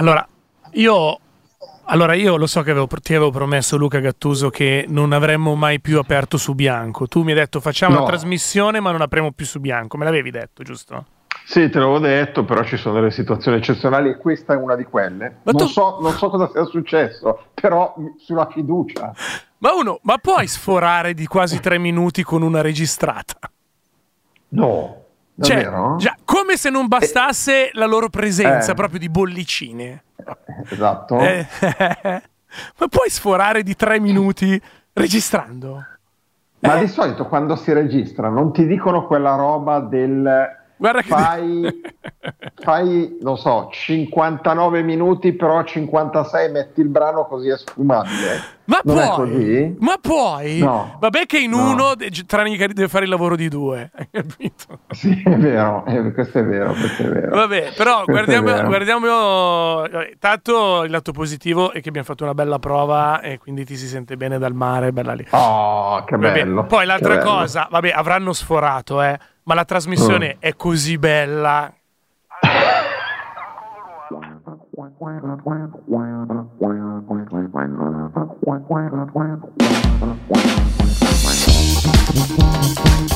Allora, io allora io lo so che avevo, ti avevo promesso Luca Gattuso che non avremmo mai più aperto su bianco. Tu mi hai detto facciamo no. la trasmissione ma non apriamo più su bianco. Me l'avevi detto, giusto? Sì, te l'avevo detto, però ci sono delle situazioni eccezionali e questa è una di quelle. Non, tu... so, non, so, cosa sia successo, però sulla fiducia. Ma uno, ma puoi sforare di quasi tre minuti con una registrata? No. Cioè, già, come se non bastasse eh, la loro presenza eh, proprio di bollicine. Esatto. Eh, ma puoi sforare di tre minuti registrando? Ma di solito quando si registra non ti dicono quella roba del Guarda fai, che... fai, non so, 59 minuti, però a 56 metti il brano così è sfumabile. Ma non puoi? Ma puoi? No. Vabbè che in no. uno tranne che deve fare il lavoro di due, hai capito? Sì, è vero, questo è vero, questo è vero. Vabbè, però guardiamo, guardiamo, tanto il lato positivo è che abbiamo fatto una bella prova e quindi ti si sente bene dal mare, bella lì. Oh, che bello. Vabbè, poi l'altra cosa, vabbè, avranno sforato, eh ma la trasmissione mm. è così bella.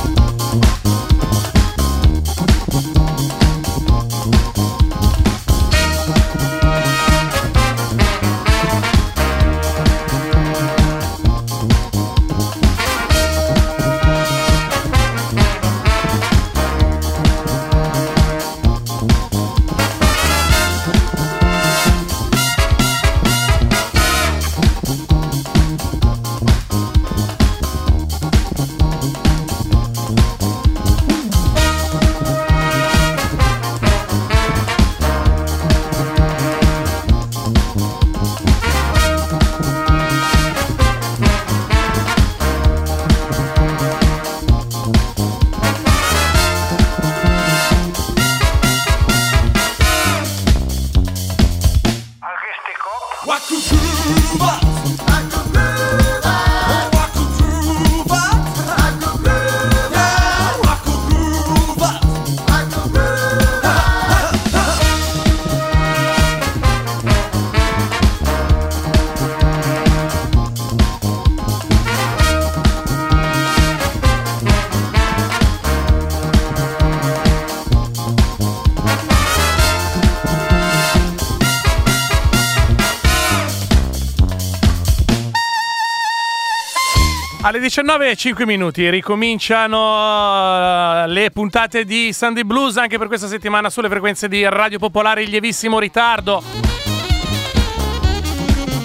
Alle 19 e 5 minuti ricominciano uh, le puntate di Sunday Blues anche per questa settimana sulle frequenze di Radio Popolare in lievissimo ritardo.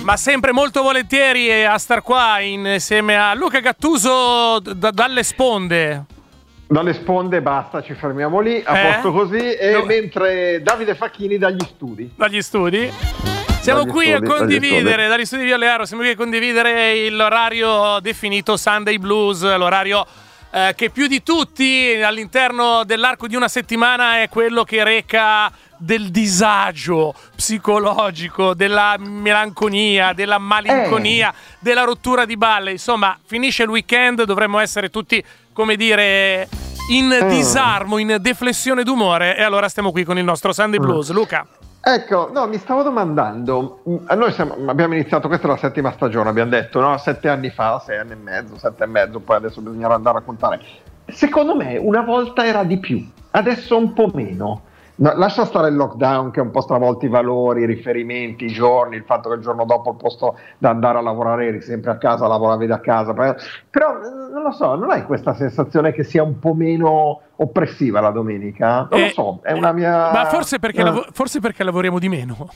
Ma sempre molto volentieri a star qua insieme a Luca Gattuso d- dalle sponde. Dalle sponde basta, ci fermiamo lì, a eh? posto così. E no. mentre Davide Facchini dagli studi. Dagli studi. Siamo qui studi, a condividere, dagli studi di Allearo, siamo qui a condividere l'orario definito Sunday Blues, l'orario eh, che più di tutti all'interno dell'arco di una settimana è quello che reca del disagio psicologico, della melanconia, della malinconia, eh. della rottura di balle. Insomma, finisce il weekend, dovremmo essere tutti, come dire, in eh. disarmo, in deflessione d'umore. E allora stiamo qui con il nostro Sunday Blues. Luca. Ecco, no, mi stavo domandando, mm, noi siamo, abbiamo iniziato, questa è la settima stagione, abbiamo detto, no, sette anni fa, sei anni e mezzo, sette e mezzo, poi adesso bisognerà andare a contare. Secondo me una volta era di più, adesso un po' meno. No, lascia stare il lockdown che ha un po' stravolto i valori, i riferimenti, i giorni, il fatto che il giorno dopo al posto di andare a lavorare eri sempre a casa, lavoravi da casa. Però non lo so, non hai questa sensazione che sia un po' meno oppressiva la domenica? Non eh, lo so, è una mia... Ma forse perché, eh. lav- forse perché lavoriamo di meno.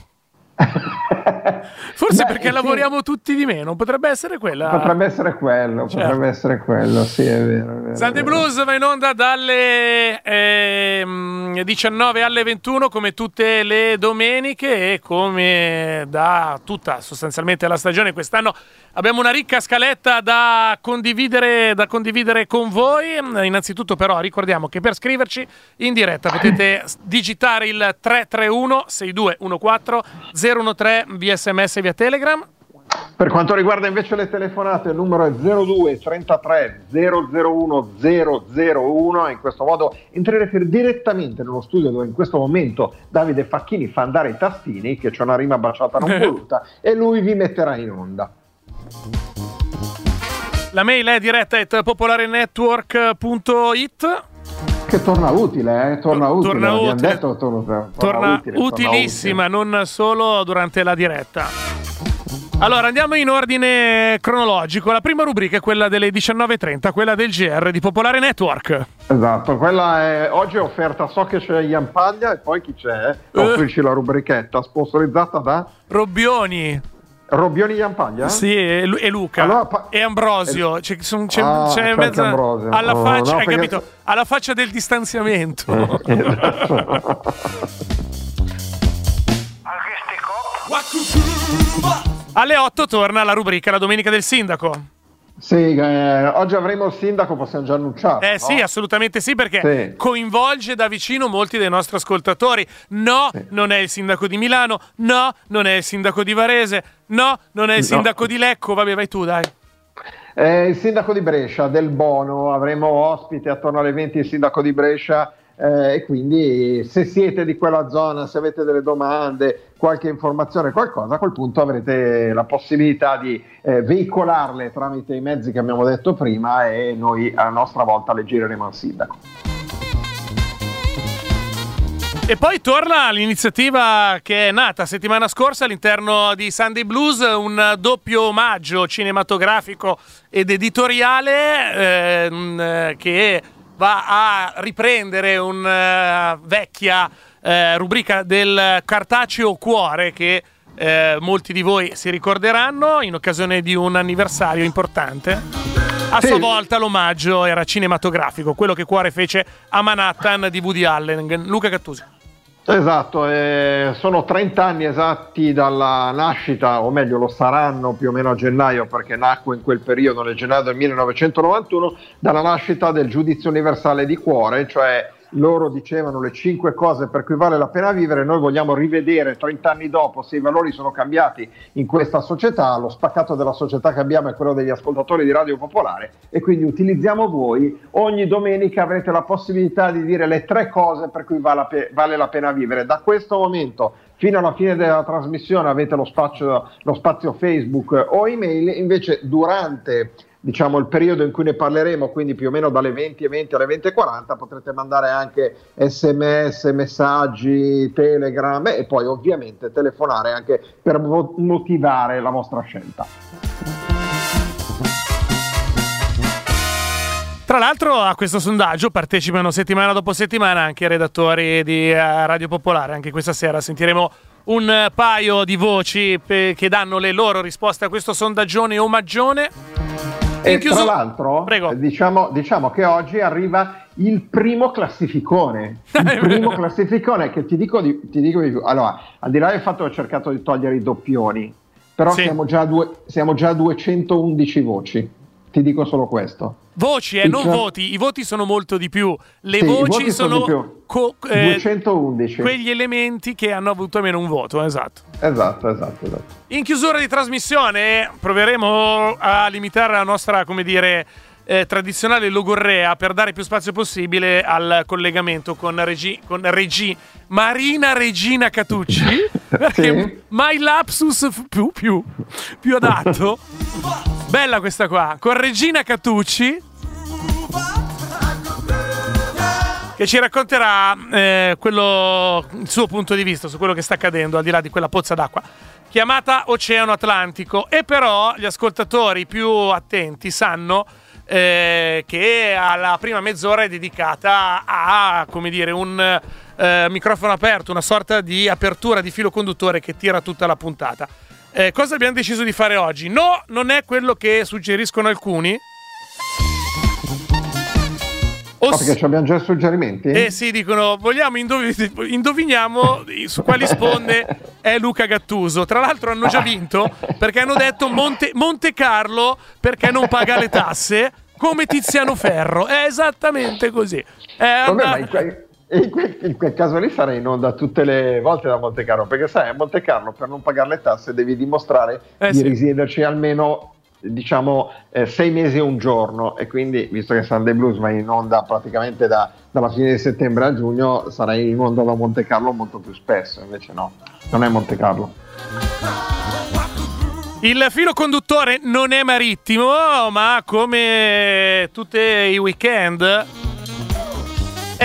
Forse Beh, perché sì. lavoriamo tutti di meno, potrebbe essere quella. Potrebbe essere quello, certo. potrebbe essere quello, sì, è vero. È vero Sunday Blues va in onda dalle eh, 19 alle 21 come tutte le domeniche e come da tutta sostanzialmente la stagione quest'anno Abbiamo una ricca scaletta da condividere, da condividere, con voi. Innanzitutto, però, ricordiamo che per scriverci in diretta potete digitare il 331 6214 013 via sms via telegram. Per quanto riguarda invece le telefonate, il numero è 02 33 001 001 e in questo modo entrerete direttamente nello studio dove in questo momento Davide Facchini fa andare i tastini, che c'è una rima baciata non voluta, e lui vi metterà in onda. La mail è diretta at popolarenetwork.it che torna utile, eh? torna utile, torna, utile. Detto, torna, torna, torna utile, utilissima, utile. non solo durante la diretta. Allora andiamo in ordine cronologico. La prima rubrica è quella delle 19.30, quella del GR di Popolare Network. Esatto, quella è oggi è offerta, so che c'è Ian Paglia e poi chi c'è? Uh. Offrici la rubrichetta sponsorizzata da Robbioni. Robbioni Iampaglia? Sì, e, Lu- e Luca allora, pa- e Ambrosio. C'è, c'è, c'è, ah, c'è mezza, alla, oh, faccia, no, hai capito? alla faccia del distanziamento. esatto. Alle 8 torna la rubrica La Domenica del Sindaco. Sì, eh, oggi avremo il sindaco, possiamo già annunciare. Eh no? sì, assolutamente sì, perché sì. coinvolge da vicino molti dei nostri ascoltatori. No, sì. non è il sindaco di Milano, no, non è il sindaco di Varese, no, non è il sindaco no. di Lecco. Vabbè, vai tu, dai. Eh, il sindaco di Brescia, del Bono, avremo ospite attorno alle 20 il sindaco di Brescia eh, e quindi se siete di quella zona, se avete delle domande, qualche informazione, qualcosa, a quel punto avrete la possibilità di eh, veicolarle tramite i mezzi che abbiamo detto prima e noi a nostra volta le gireremo al sindaco. E poi torna l'iniziativa che è nata settimana scorsa all'interno di Sunday Blues, un doppio omaggio cinematografico ed editoriale eh, che va a riprendere una uh, vecchia uh, rubrica del cartaceo cuore che uh, molti di voi si ricorderanno in occasione di un anniversario importante. A sua volta l'omaggio era cinematografico, quello che Cuore fece a Manhattan di Woody Allen. Luca Cattusi. Esatto, eh, sono 30 anni esatti dalla nascita, o meglio lo saranno più o meno a gennaio perché nacque in quel periodo, nel gennaio del 1991, dalla nascita del giudizio universale di cuore, cioè loro dicevano le cinque cose per cui vale la pena vivere, noi vogliamo rivedere 30 anni dopo se i valori sono cambiati in questa società, lo spaccato della società che abbiamo è quello degli ascoltatori di Radio Popolare e quindi utilizziamo voi, ogni domenica avrete la possibilità di dire le tre cose per cui vale la, pena vivere. Da questo momento fino alla fine della trasmissione avete lo spazio, lo spazio Facebook o email, invece durante diciamo, il periodo in cui ne parleremo, quindi più o meno dalle 20.20 alle 20.40, potrete mandare anche sms, messaggi, telegram e poi ovviamente telefonare anche per motivare la vostra scelta. Tra l'altro a questo sondaggio partecipano settimana dopo settimana anche i redattori di eh, Radio Popolare, anche questa sera sentiremo un paio di voci che danno le loro risposte a questo sondaggione omaggione. E tra l'altro, diciamo, diciamo, che oggi arriva il primo classificone. Il primo classificone che ti dico, di, ti dico di più. Allora, al di là del fatto che ho cercato di togliere i doppioni, però sì. siamo, già due, siamo già a 211 voci. Ti dico solo questo. Voci, eh, non voti, i voti sono molto di più. Le sì, voci sono, sono co- eh, 211. Quegli elementi che hanno avuto almeno un voto, esatto. Esatto, esatto, esatto. In chiusura di trasmissione proveremo a limitare la nostra, come dire, eh, tradizionale logorrea per dare più spazio possibile al collegamento con Regi, con Regi Marina Regina Catucci perché sì. My Lapsus più, più, più adatto bella questa qua con Regina Catucci che ci racconterà eh, quello, il suo punto di vista su quello che sta accadendo al di là di quella pozza d'acqua chiamata Oceano Atlantico e però gli ascoltatori più attenti sanno eh, che alla prima mezz'ora è dedicata a, come dire, un eh, microfono aperto, una sorta di apertura di filo conduttore che tira tutta la puntata. Eh, cosa abbiamo deciso di fare oggi? No, non è quello che suggeriscono alcuni. Oss- oh, perché abbiamo già suggerimenti? Eh sì, dicono, vogliamo indovi- indoviniamo su quali sponde è Luca Gattuso. Tra l'altro hanno già vinto perché hanno detto Monte, Monte Carlo perché non paga le tasse come Tiziano Ferro. È esattamente così. È Vabbè, in quel, in quel, caso lì sarei in onda tutte le volte da Monte Carlo, perché sai, a Monte Carlo per non pagare le tasse devi dimostrare eh di sì. risiederci almeno diciamo eh, sei mesi e un giorno e quindi visto che Sunday Blues va in onda praticamente da, dalla fine di settembre a giugno sarei in onda da Monte Carlo molto più spesso invece no, non è Monte Carlo. Il filo conduttore non è marittimo ma come tutti i weekend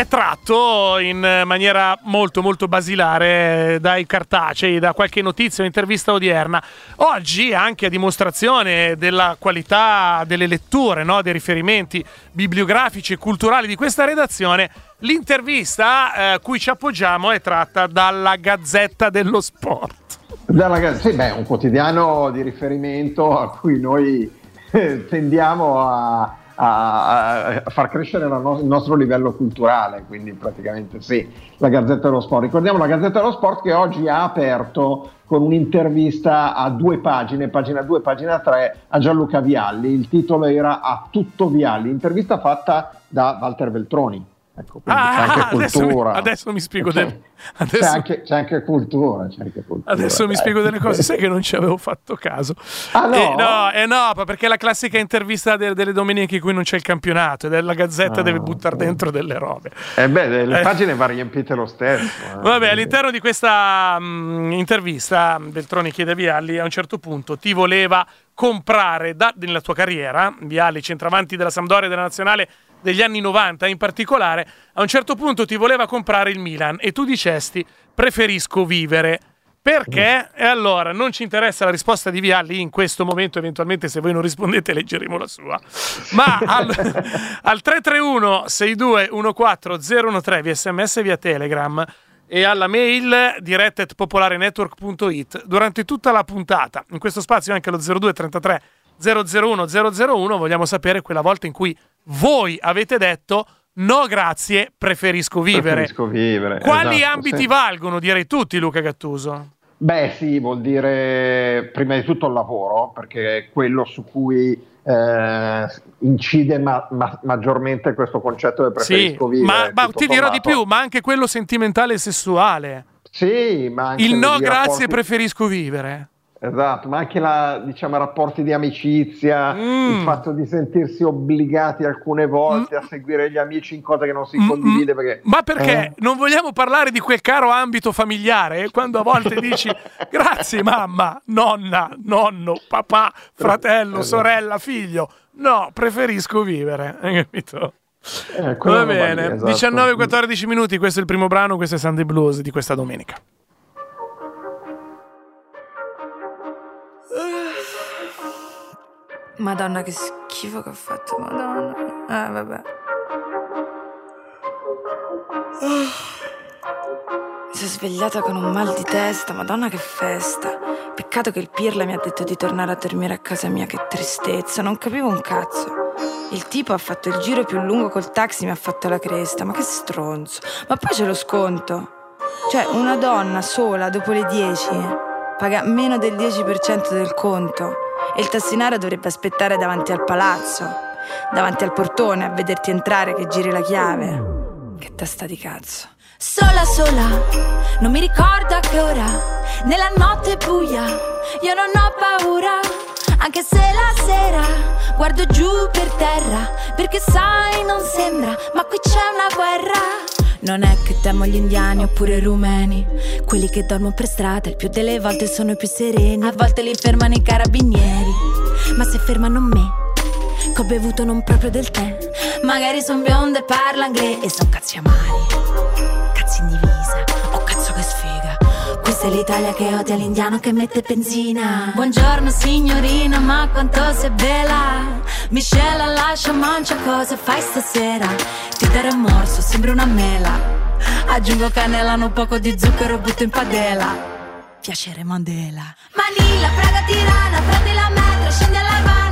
è tratto in maniera molto molto basilare dai cartacei, da qualche notizia o intervista odierna. Oggi, anche a dimostrazione della qualità delle letture, no? dei riferimenti bibliografici e culturali di questa redazione, l'intervista a eh, cui ci appoggiamo è tratta dalla Gazzetta dello Sport. Dalla Gazzetta, sì, beh, un quotidiano di riferimento a cui noi eh, tendiamo a a, a far crescere no- il nostro livello culturale, quindi praticamente sì, la Gazzetta dello Sport. Ricordiamo la Gazzetta dello Sport che oggi ha aperto con un'intervista a due pagine, pagina 2 pagina 3, a Gianluca Vialli. Il titolo era A tutto Vialli, intervista fatta da Walter Veltroni. Ecco, ah, c'è anche cultura. Adesso mi, adesso mi spiego c'è, delle... Adesso... C'è, anche, c'è, anche cultura, c'è anche cultura. Adesso dai. mi spiego delle cose, sai che non ci avevo fatto caso. Ah no? Eh, no, eh, no, perché è la classica intervista de- delle domeniche in cui non c'è il campionato e la Gazzetta ah, deve buttare okay. dentro delle robe. Eh beh, le eh. pagine va riempite lo stesso. Eh. Vabbè, all'interno di questa mh, mm, intervista Beltroni chiede a Vialli a un certo punto ti voleva comprare da, nella tua carriera, Vialli centravanti della Sampdoria e della Nazionale degli anni 90 in particolare, a un certo punto ti voleva comprare il Milan e tu dicesti preferisco vivere. Perché? E allora non ci interessa la risposta di Vialli in questo momento, eventualmente se voi non rispondete leggeremo la sua. Ma al, al 331 6214 013 via sms via telegram e alla mail diretta.popolarenetwork.it durante tutta la puntata. In questo spazio anche lo 0233 001 001 vogliamo sapere quella volta in cui voi avete detto no grazie, preferisco vivere. Preferisco vivere. Quali esatto, ambiti sì. valgono, direi tutti, Luca Gattuso? Beh sì, vuol dire prima di tutto il lavoro, perché è quello su cui eh, incide ma- ma- maggiormente questo concetto del preferisco sì, vivere. Ma, ma ti dirò di più, ma anche quello sentimentale e sessuale. Sì, ma anche il no grazie, rapporti... preferisco vivere. Esatto, ma anche la, diciamo, i rapporti di amicizia, mm. il fatto di sentirsi obbligati alcune volte mm. a seguire gli amici in cose che non si mm. condivide. Perché, ma perché eh? non vogliamo parlare di quel caro ambito familiare? Quando a volte dici grazie mamma, nonna, nonno, papà, fratello, esatto. sorella, figlio. No, preferisco vivere, hai capito? Eh, Va bene, esatto. 19-14 minuti, questo è il primo brano, questo è Sunday Blues di questa domenica. Madonna che schifo che ho fatto, madonna. Eh, vabbè. Mi sono svegliata con un mal di testa, madonna che festa. Peccato che il Pirla mi ha detto di tornare a dormire a casa mia, che tristezza, non capivo un cazzo. Il tipo ha fatto il giro più lungo col taxi, mi ha fatto la cresta, ma che stronzo. Ma poi c'è lo sconto. Cioè, una donna sola dopo le 10 paga meno del 10% del conto e il tassinario dovrebbe aspettare davanti al palazzo, davanti al portone a vederti entrare che giri la chiave. Che testa di cazzo. Sola sola, non mi ricordo a che ora, nella notte buia, io non ho paura, anche se la sera guardo giù per terra, perché sai non sembra, ma qui c'è una guerra. Non è che temo gli indiani oppure i rumeni, quelli che dormono per strada, il più delle volte sono i più sereni. A volte li fermano i carabinieri, ma se fermano me, che ho bevuto non proprio del tè, magari son bionde e parla inglese e son cazzi amari, È l'Italia che odia l'indiano che mette benzina. Buongiorno signorina, ma quanto sei bella. Michelle lascia mancia cosa fai stasera? Ti darò un morso, sembra una mela. Aggiungo cannella, un poco di zucchero e butto in padella. Piacere Mandela. Manila, Praga, Tirana, prendi la metro, scendi alla Havana.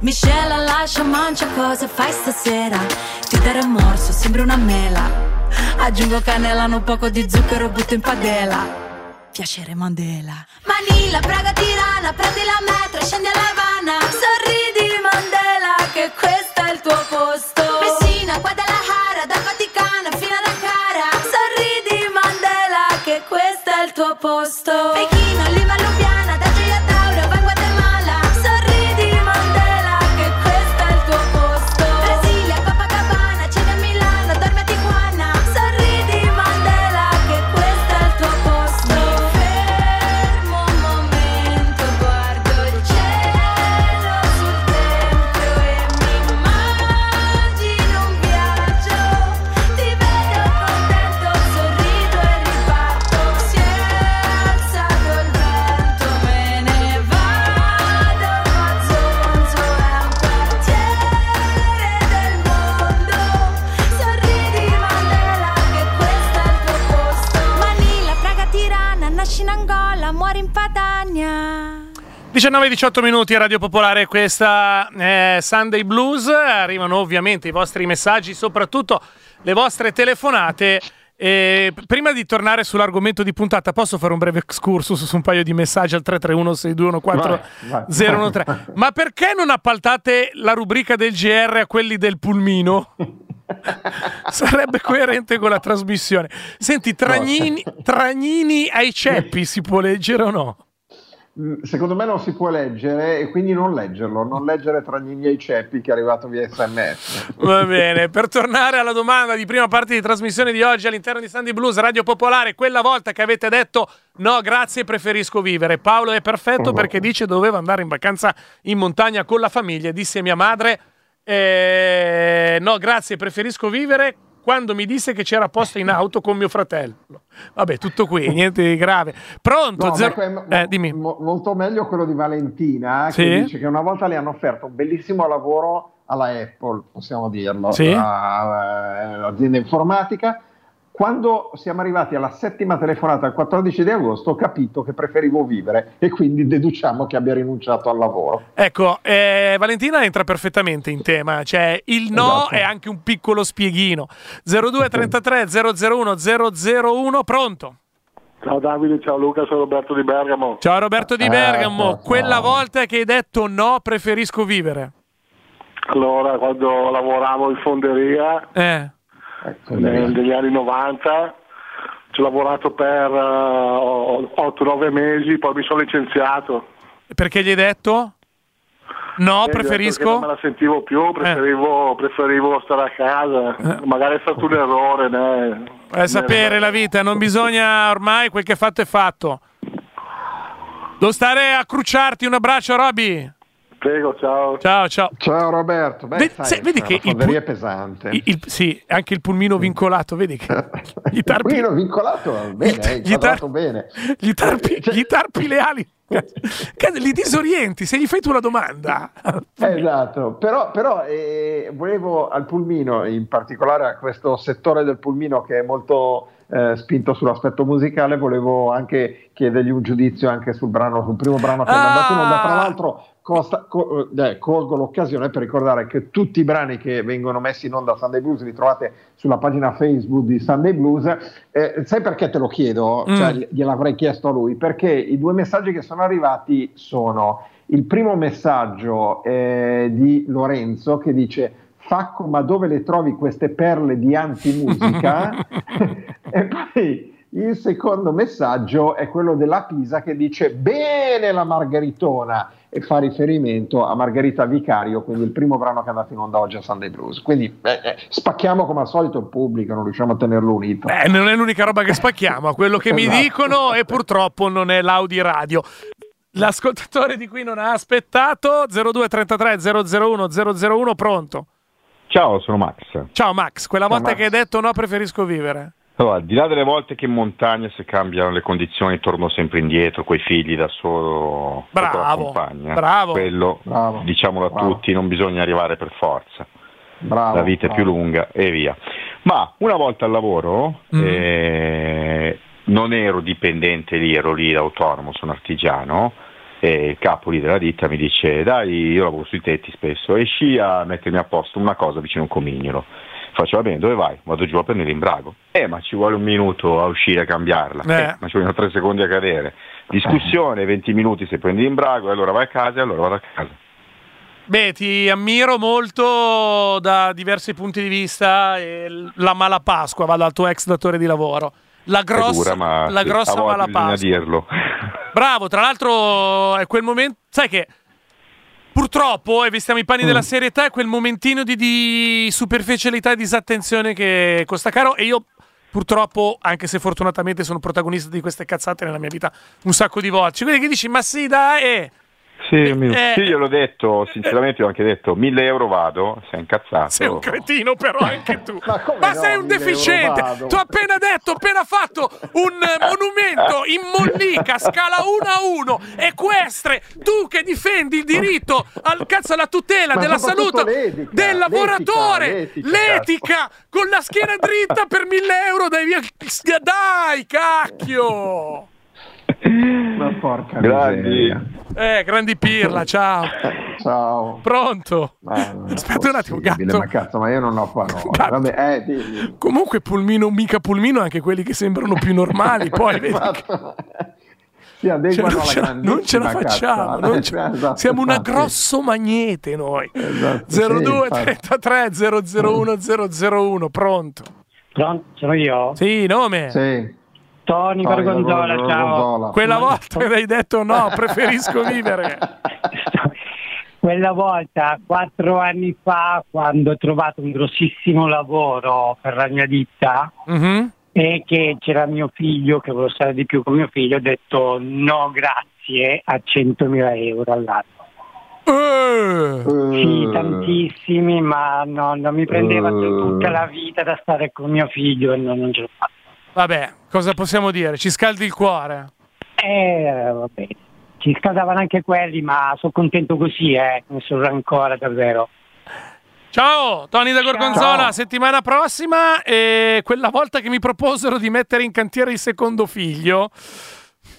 Miscela lascia mancia cosa fai stasera? Ti dare un morso sembra una mela. Aggiungo cannella, un poco di zucchero butto in padella. Piacere Mandela. Manila, Praga, Tirana, prendi la metro, scendi a Havana. Sorridi Mandela che questo è il tuo posto. Messina, Guadalajara, dal Vaticano fino ad Ankara Sorridi Mandela che questo è il tuo posto 19-18 minuti a Radio Popolare, questa è Sunday Blues. Arrivano ovviamente i vostri messaggi, soprattutto le vostre telefonate. E prima di tornare sull'argomento di puntata, posso fare un breve excursus su un paio di messaggi al 331-621-4013? Ma perché non appaltate la rubrica del GR a quelli del pulmino? Sarebbe coerente con la trasmissione. Senti, Tragnini, Tragnini ai ceppi si può leggere o no? Mm, Secondo me non si può leggere e quindi non leggerlo, non leggere tra Gnigni e i ceppi che è arrivato via sms. Va bene, per tornare alla domanda di prima parte di trasmissione di oggi all'interno di Sandy Blues Radio Popolare, quella volta che avete detto no, grazie, preferisco vivere. Paolo è perfetto perché dice doveva andare in vacanza in montagna con la famiglia. Disse mia madre, eh, no, grazie, preferisco vivere quando mi disse che c'era posto in auto con mio fratello. Vabbè, tutto qui, niente di grave. Pronto? No, zero- que- eh, dimmi. mo- molto meglio quello di Valentina che Sì? dice che una volta le hanno offerto un bellissimo lavoro alla Apple, possiamo dirlo, Sì? all'azienda informatica. Quando siamo arrivati alla settima telefonata il 14 di agosto ho capito che preferivo vivere e quindi deduciamo che abbia rinunciato al lavoro. Ecco, eh, Valentina entra perfettamente in tema, cioè il no Esatto. è anche un piccolo spieghino. 0233 001 001, pronto? Ciao Davide, ciao Luca, sono Roberto di Bergamo. Ciao Roberto di Eh, Bergamo, ciao. quella volta che hai detto no, preferisco vivere. Allora, quando lavoravo in fonderia Eh, Ecco, nel- negli anni 90, ci ho lavorato per 8-9 mesi, poi mi sono licenziato. perché gli hai detto? No, E detto che Non me preferisco. la sentivo più, preferivo, preferivo stare a casa. Magari è stato un errore. Né? Vuoi sapere la vita, non bisogna ormai quel che è fatto è fatto. Devo stare a cruciarti, un abbraccio Roby. Prego, ciao. Ciao, ciao. Ciao Roberto, Beh, Ve- sai, se- vedi la che il fonderia pu- è pesante. Il- il- sì, anche il pulmino vincolato, vedi che gli tarpi, Pulmino vincolato, bene, hai gli tar- bene. gli tarpi, Cioè- gli tarpi le ali. Che li disorienti se gli fai tu la domanda. Esatto, però, però eh, volevo al pulmino, in particolare a questo settore del pulmino che è molto eh, spinto sull'aspetto musicale, volevo anche chiedergli un giudizio anche sul brano, sul primo brano che è mandato in onda. Tra Ah! l'altro costa- co- eh, colgo l'occasione per ricordare che tutti i brani che vengono messi in onda a Sunday Blues li trovate sulla pagina Facebook di Sunday Blues. Eh, sai perché te lo chiedo? Mm. Cioè, gliel'avrei chiesto a lui, perché i due messaggi che sono arrivati sono il primo messaggio eh, di Lorenzo che dice Facco, ma dove le trovi queste perle di antimusica? e poi il secondo messaggio è quello della Pisa che dice bene la Margheritona e fa riferimento a Margherita Vicario, quindi il primo brano che è andato in onda oggi a Sunday Blues. Quindi eh, eh, spacchiamo come al solito il pubblico, non riusciamo a tenerlo unito. Beh, non è l'unica roba che spacchiamo, a quello che mi Esatto. dicono e purtroppo non è l'Audi Radio. L'ascoltatore di qui non ha aspettato 0233 001 001 pronto. Ciao, sono Max. Ciao Max, quella Ciao, volta Max. che hai detto no preferisco vivere. Allora, al di là delle volte che in montagna se cambiano le condizioni torno sempre indietro, coi figli da solo o con la Bravo, compagna. bravo. Quello, Bravo, diciamolo a bravo. tutti, non bisogna arrivare per forza. Bravo, la vita è più bravo. lunga e via. Ma una volta al lavoro Mm. eh, non ero dipendente lì, ero lì autonomo, sono artigiano e il capo lì della ditta mi dice dai io lavoro sui tetti spesso esci a mettermi a posto una cosa vicino a un comignolo faccio va bene dove vai? vado giù a prendere l'imbrago eh ma ci vuole un minuto a uscire a cambiarla Eh. Eh, ma ci vogliono tre secondi a cadere discussione 20 minuti se prendi l'imbrago e allora vai a casa e allora vado a casa Beh, ti ammiro molto da diversi punti di vista. e la mala Pasqua va dal tuo ex datore di lavoro. La grossa, dura ma la grossa a volte mala Pasqua. dirlo Bravo, tra l'altro è quel momento, sai che purtroppo, e vestiamo i panni Mm. della serietà, è quel momentino di, di superficialità e disattenzione che costa caro e io purtroppo, anche se fortunatamente sono protagonista di queste cazzate nella mia vita un sacco di volte. Quindi che dici, ma sì dai, eh, Sì, mi- Eh. sì, io l'ho detto, sinceramente ho anche detto, 1000 euro vado, sei incazzato. sei un cretino però anche tu. Ma come no, sei un 1000 euro deficiente. Tu hai appena detto, appena fatto un eh, monumento in mollica, scala 1 a 1, equestre. Tu che difendi il diritto al cazzo alla tutela Ma della salute l'etica, del lavoratore, l'etica, l'etica, con la schiena dritta per 1000 euro dai via. Dai, cacchio! Ma porca Grandi. miseria. Eh, grandi pirla, ciao. Ciao. Pronto? Aspetta un attimo, gatto. Ma cazzo, ma io non ho parole. Vabbè, eh, dimmi. Comunque pulmino, mica pulmino, anche quelli che sembrano più normali. Poi vedi che- Esatto. Si cioè, adeguano non, alla ce la, non ce la facciamo. cazzata. non ce- Esatto, siamo una grosso magnete noi. Esatto, sì, 02 infatti. 33 001 001, pronto? Pronto? Sono io? Sì, nome. Sì. Tony Tony Gorgonzola, ciao. Gorgonzola. Quella Ma- volta che hai detto no, preferisco vivere. Quella volta, quattro anni fa, quando ho trovato un grossissimo lavoro per la mia ditta Mhm. e che c'era mio figlio, che volevo stare di più con mio figlio, ho detto no grazie a 100.000 euro all'anno. Eh, Sì, Eh, tantissimi, ma no, non mi prendeva Eh. tutta la vita da stare con mio figlio e non, non ce l'ho fatta. Vabbè, cosa possiamo dire? Ci scaldi il cuore. Eh, va bene. Ci scaldavano anche quelli, ma sono contento così, eh. Nessun rancore, davvero. Ciao, Tony da Gorgonzola, Ciao. settimana prossima. E quella volta che mi proposero di mettere in cantiere il secondo figlio,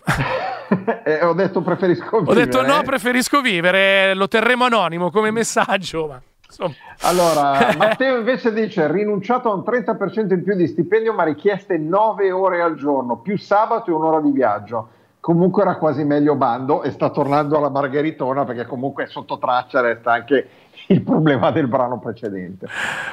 Eh, ho detto preferisco ho detto vivere. no, preferisco vivere, lo terremo anonimo come messaggio. Ma. Allora, Matteo invece dice rinunciato a un 30% in più di stipendio ma richieste 9 ore al giorno, più sabato e un'ora di viaggio. Comunque era quasi meglio bando e sta tornando alla Margheritona perché comunque sotto traccia resta anche il problema del brano precedente.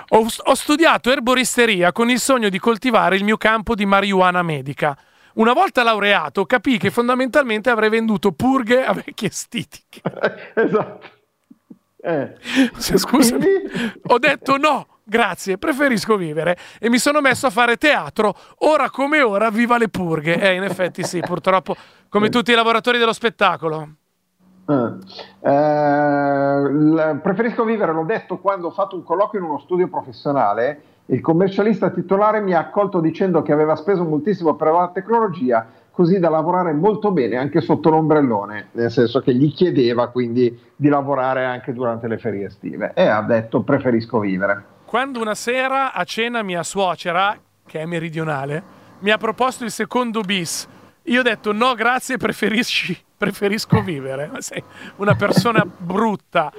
Ho, ho studiato erboristeria con il sogno di coltivare il mio campo di marijuana medica. Una volta laureato, capii che fondamentalmente avrei venduto purghe a vecchie stitiche. esatto. Eh. Se- Scusami, ho detto no, grazie, preferisco vivere e mi sono messo a fare teatro. Ora come ora, viva le purghe. Eh, in effetti sì, purtroppo, come tutti i lavoratori dello spettacolo. Eh, eh, preferisco vivere, l'ho detto quando ho fatto un colloquio in uno studio professionale. Il commercialista titolare mi ha accolto dicendo che aveva speso moltissimo per la tecnologia, così da lavorare molto bene anche sotto l'ombrellone, nel senso che gli chiedeva quindi di lavorare anche durante le ferie estive. E ha detto preferisco vivere. Quando una sera a cena mia suocera, che è meridionale, mi ha proposto il secondo bis, io ho detto no, grazie, preferisci, preferisco vivere. Sei una persona brutta.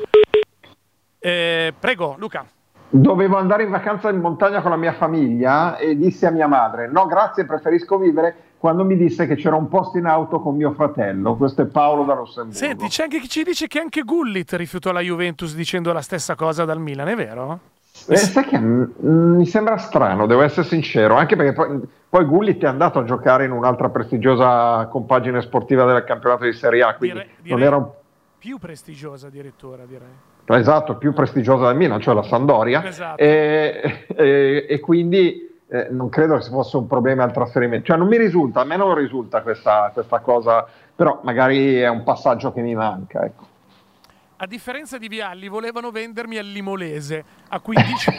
Eh, prego, Luca. Dovevo andare in vacanza in montagna con la mia famiglia e dissi a mia madre: No, grazie, preferisco vivere. Quando mi disse che c'era un posto in auto con mio fratello, questo è Paolo da Rossemburgo. Senti, c'è anche chi ci dice che anche Gullit rifiutò la Juventus dicendo la stessa cosa dal Milan, è vero? Eh, sai che mi sembra strano, devo essere sincero, anche perché poi, poi Gullit è andato a giocare in un'altra prestigiosa compagine sportiva del campionato di Serie A, quindi Direi- non direi- era un, Più prestigiosa addirittura, direi. esatto, più prestigiosa del Milan, cioè la Sandoria, Esatto. e, e- e quindi eh, non credo che ci fosse un problema al trasferimento, cioè non mi risulta, a me non risulta questa, questa cosa, però magari è un passaggio che mi manca. Ecco. A differenza di Vialli, volevano vendermi al Limolese a 15,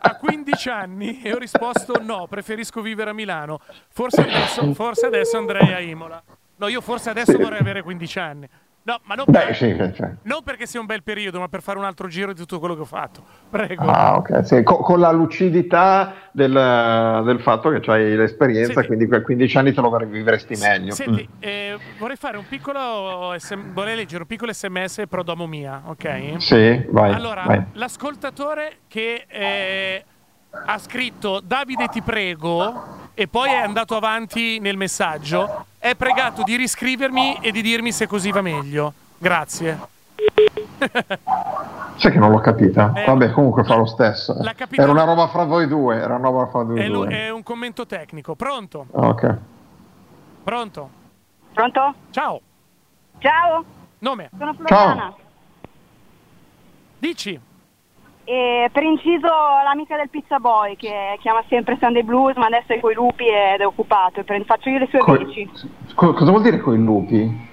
a 15 anni e ho risposto no, preferisco vivere a Milano. Forse adesso, forse adesso andrei a Imola. No, io forse adesso Sì. vorrei avere 15 anni. No, ma non, Beh, sì, cioè. non perché sia un bel periodo, ma per fare un altro giro di tutto quello che ho fatto. Prego. Ah, ok, sì, co- con la lucidità del, del fatto che hai l'esperienza, Senti. quindi quei 15 anni te lo vivresti meglio. Senti, Mm. eh, vorrei fare un piccolo SM vorrei leggere un piccolo sms pro domo mia, ok? Sì, vai. allora, vai. l'ascoltatore che eh, ha scritto Davide ti prego e poi è andato avanti nel messaggio, è pregato di riscrivermi e di dirmi se così va meglio. Grazie. Sai che non l'ho capita? Eh, Vabbè, comunque fa lo stesso. l'ha capita- Era una roba fra voi due, era una roba fra voi È, due. è un commento tecnico. Pronto? Ok. Pronto? Pronto? Ciao. Ciao, Nome? sono Floriana. Dici. E per inciso l'amica del Pizza Boy che chiama sempre Sunday Blues ma adesso è coi lupi ed è occupato. E faccio io le sue Coi- bici. Co- cosa vuol dire con i lupi?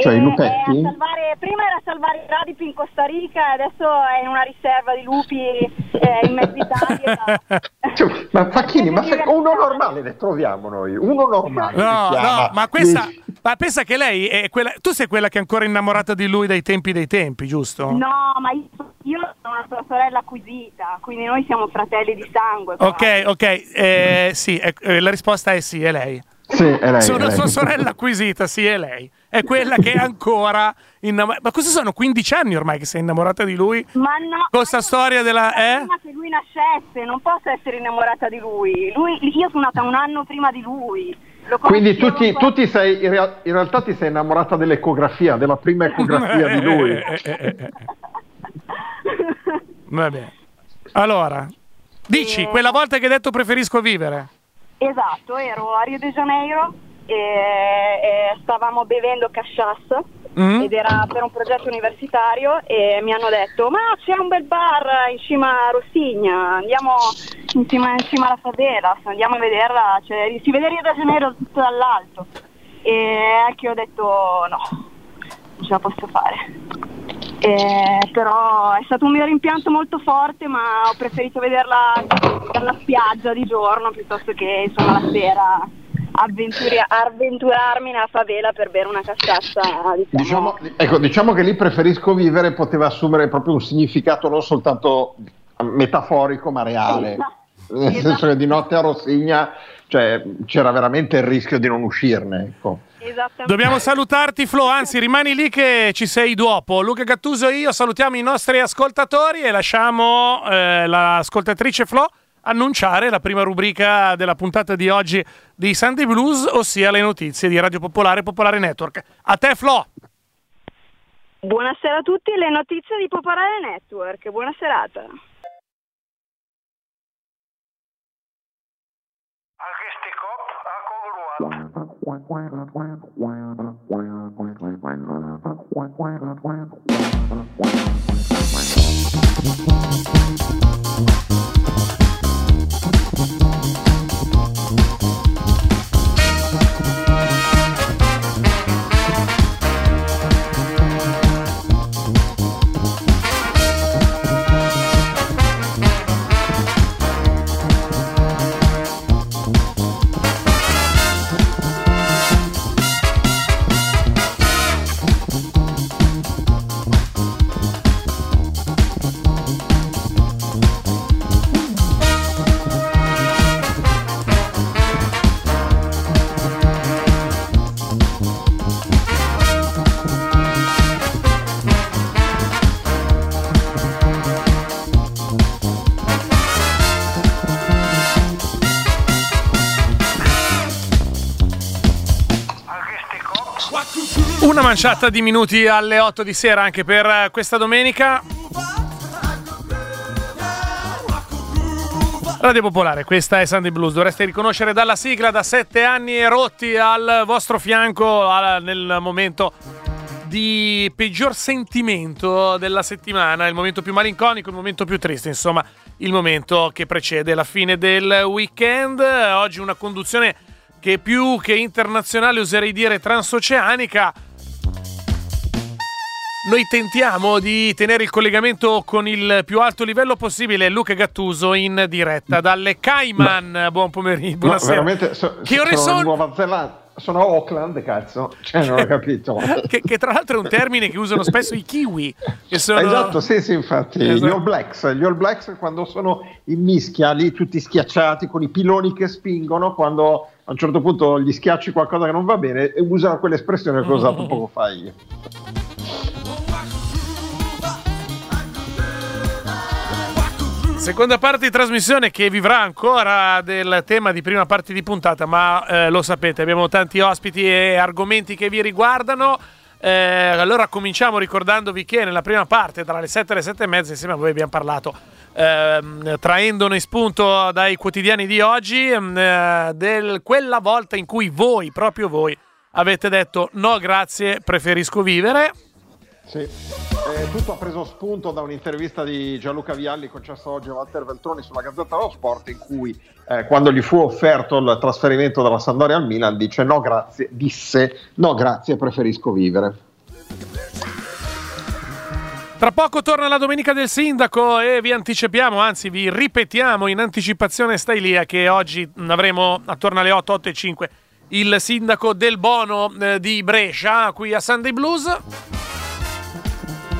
Cioè i è lupetti? a salvare- prima era a salvare i radipi in Costa Rica e adesso è in una riserva di lupi eh, in mezzo Italia. Cioè, ma Facchini, ma se- uno normale ne troviamo noi, uno normale. No, no, ma questa. Ma pensa che lei è quella. Tu sei quella che è ancora innamorata di lui dai tempi dei tempi, giusto? No, ma io, io sono una sua sorella acquisita, quindi noi siamo fratelli di sangue. qua. Ok, ok. eh, sì, eh, la risposta è sì, è lei. Sì, è lei. Sono è lei. sua sorella acquisita, sì, è lei. È quella che è ancora innamorata. Ma cosa sono 15 anni ormai che sei innamorata di lui? Ma no, Con sta storia della. Eh? prima che lui nascesse, non posso essere innamorata di lui. lui. Io sono nata un anno prima di lui. Quindi tu, ti, tu ti sei, in, rea- in realtà ti sei innamorata dell'ecografia, della prima ecografia di lui. Eh, eh, eh. Va bene. Allora, dici, Eh. quella volta che hai detto preferisco vivere. Esatto, ero a Rio de Janeiro e, e stavamo bevendo cachaça Mm? ed era per un progetto universitario e mi hanno detto ma c'è un bel bar in cima a Rossigna, andiamo in cima, in cima alla favela, andiamo a vederla, cioè, si vede Rio de Janeiro tutto dall'alto e anche io ho detto no, non ce la posso fare. Eh, però è stato un mio rimpianto molto forte, ma ho preferito vederla dalla spiaggia di giorno piuttosto che insomma la sera avventuri- avventurarmi nella favela per bere una cassazza. Diciamo, Diciamo, ecco, diciamo che lì preferisco vivere poteva assumere proprio un significato non soltanto metaforico ma reale. Nel senso che di notte a Rossigna cioè, c'era veramente il rischio di non uscirne. Ecco. Dobbiamo salutarti, Flo. Anzi, rimani lì che ci sei dopo. Luca Gattuso e io salutiamo i nostri ascoltatori e lasciamo eh, l'ascoltatrice Flo annunciare la prima rubrica della puntata di oggi di Sunday Blues, ossia le notizie di Radio Popolare e Popolare Network. A te, Flo. Buonasera a tutti, le notizie di Popolare Network. Buona serata. Una manciata di minuti alle 8 di sera anche per eh, questa domenica. Radio Popolare, questa è Sunday Blues. Dovreste riconoscere dalla sigla da sette anni e rotti al vostro fianco nel momento di peggior sentimento della settimana, il momento più malinconico, il momento più triste, insomma, il momento che precede la fine del weekend. Oggi una conduzione che più che internazionale oserei dire transoceanica. Noi tentiamo di tenere il collegamento con il più alto livello possibile. Luca Gattuso in diretta dalle Cayman. Buon pomeriggio, No, buonasera. veramente so- che ore sono? Nuova Zelanda. sono a Auckland, cazzo, cioè non ho capito. che, che, tra l'altro è un termine che usano spesso i kiwi. Sono... Esatto, sì, sì, infatti. Esatto. Gli All Blacks, gli All Blacks quando sono in mischia, lì tutti schiacciati con i piloni che spingono, quando a un certo punto gli schiacci qualcosa che non va bene, usano quell'espressione che ho usato poco fa io. Seconda parte di trasmissione che vivrà ancora del tema di prima parte di puntata, ma eh, lo sapete, abbiamo tanti ospiti e argomenti che vi riguardano. Eh, allora cominciamo ricordandovi che nella prima parte, tra le 7 e le 7 e mezza, insieme a voi abbiamo parlato, eh, traendone spunto dai quotidiani di oggi, eh, del quella volta in cui voi, proprio voi, avete detto no grazie, preferisco vivere. Sì, eh, tutto ha preso spunto da un'intervista di Gianluca Vialli concessa oggi a Walter Veltroni sulla Gazzetta dello Sport in cui eh, quando gli fu offerto il trasferimento dalla Sandoria al Milan dice no grazie, disse no grazie preferisco vivere. Tra poco torna la domenica del sindaco e vi anticipiamo, anzi vi ripetiamo in anticipazione stai lì che oggi avremo attorno alle 8, 8 e 5 il sindaco del Bono eh, di Brescia qui a Sunday Blues.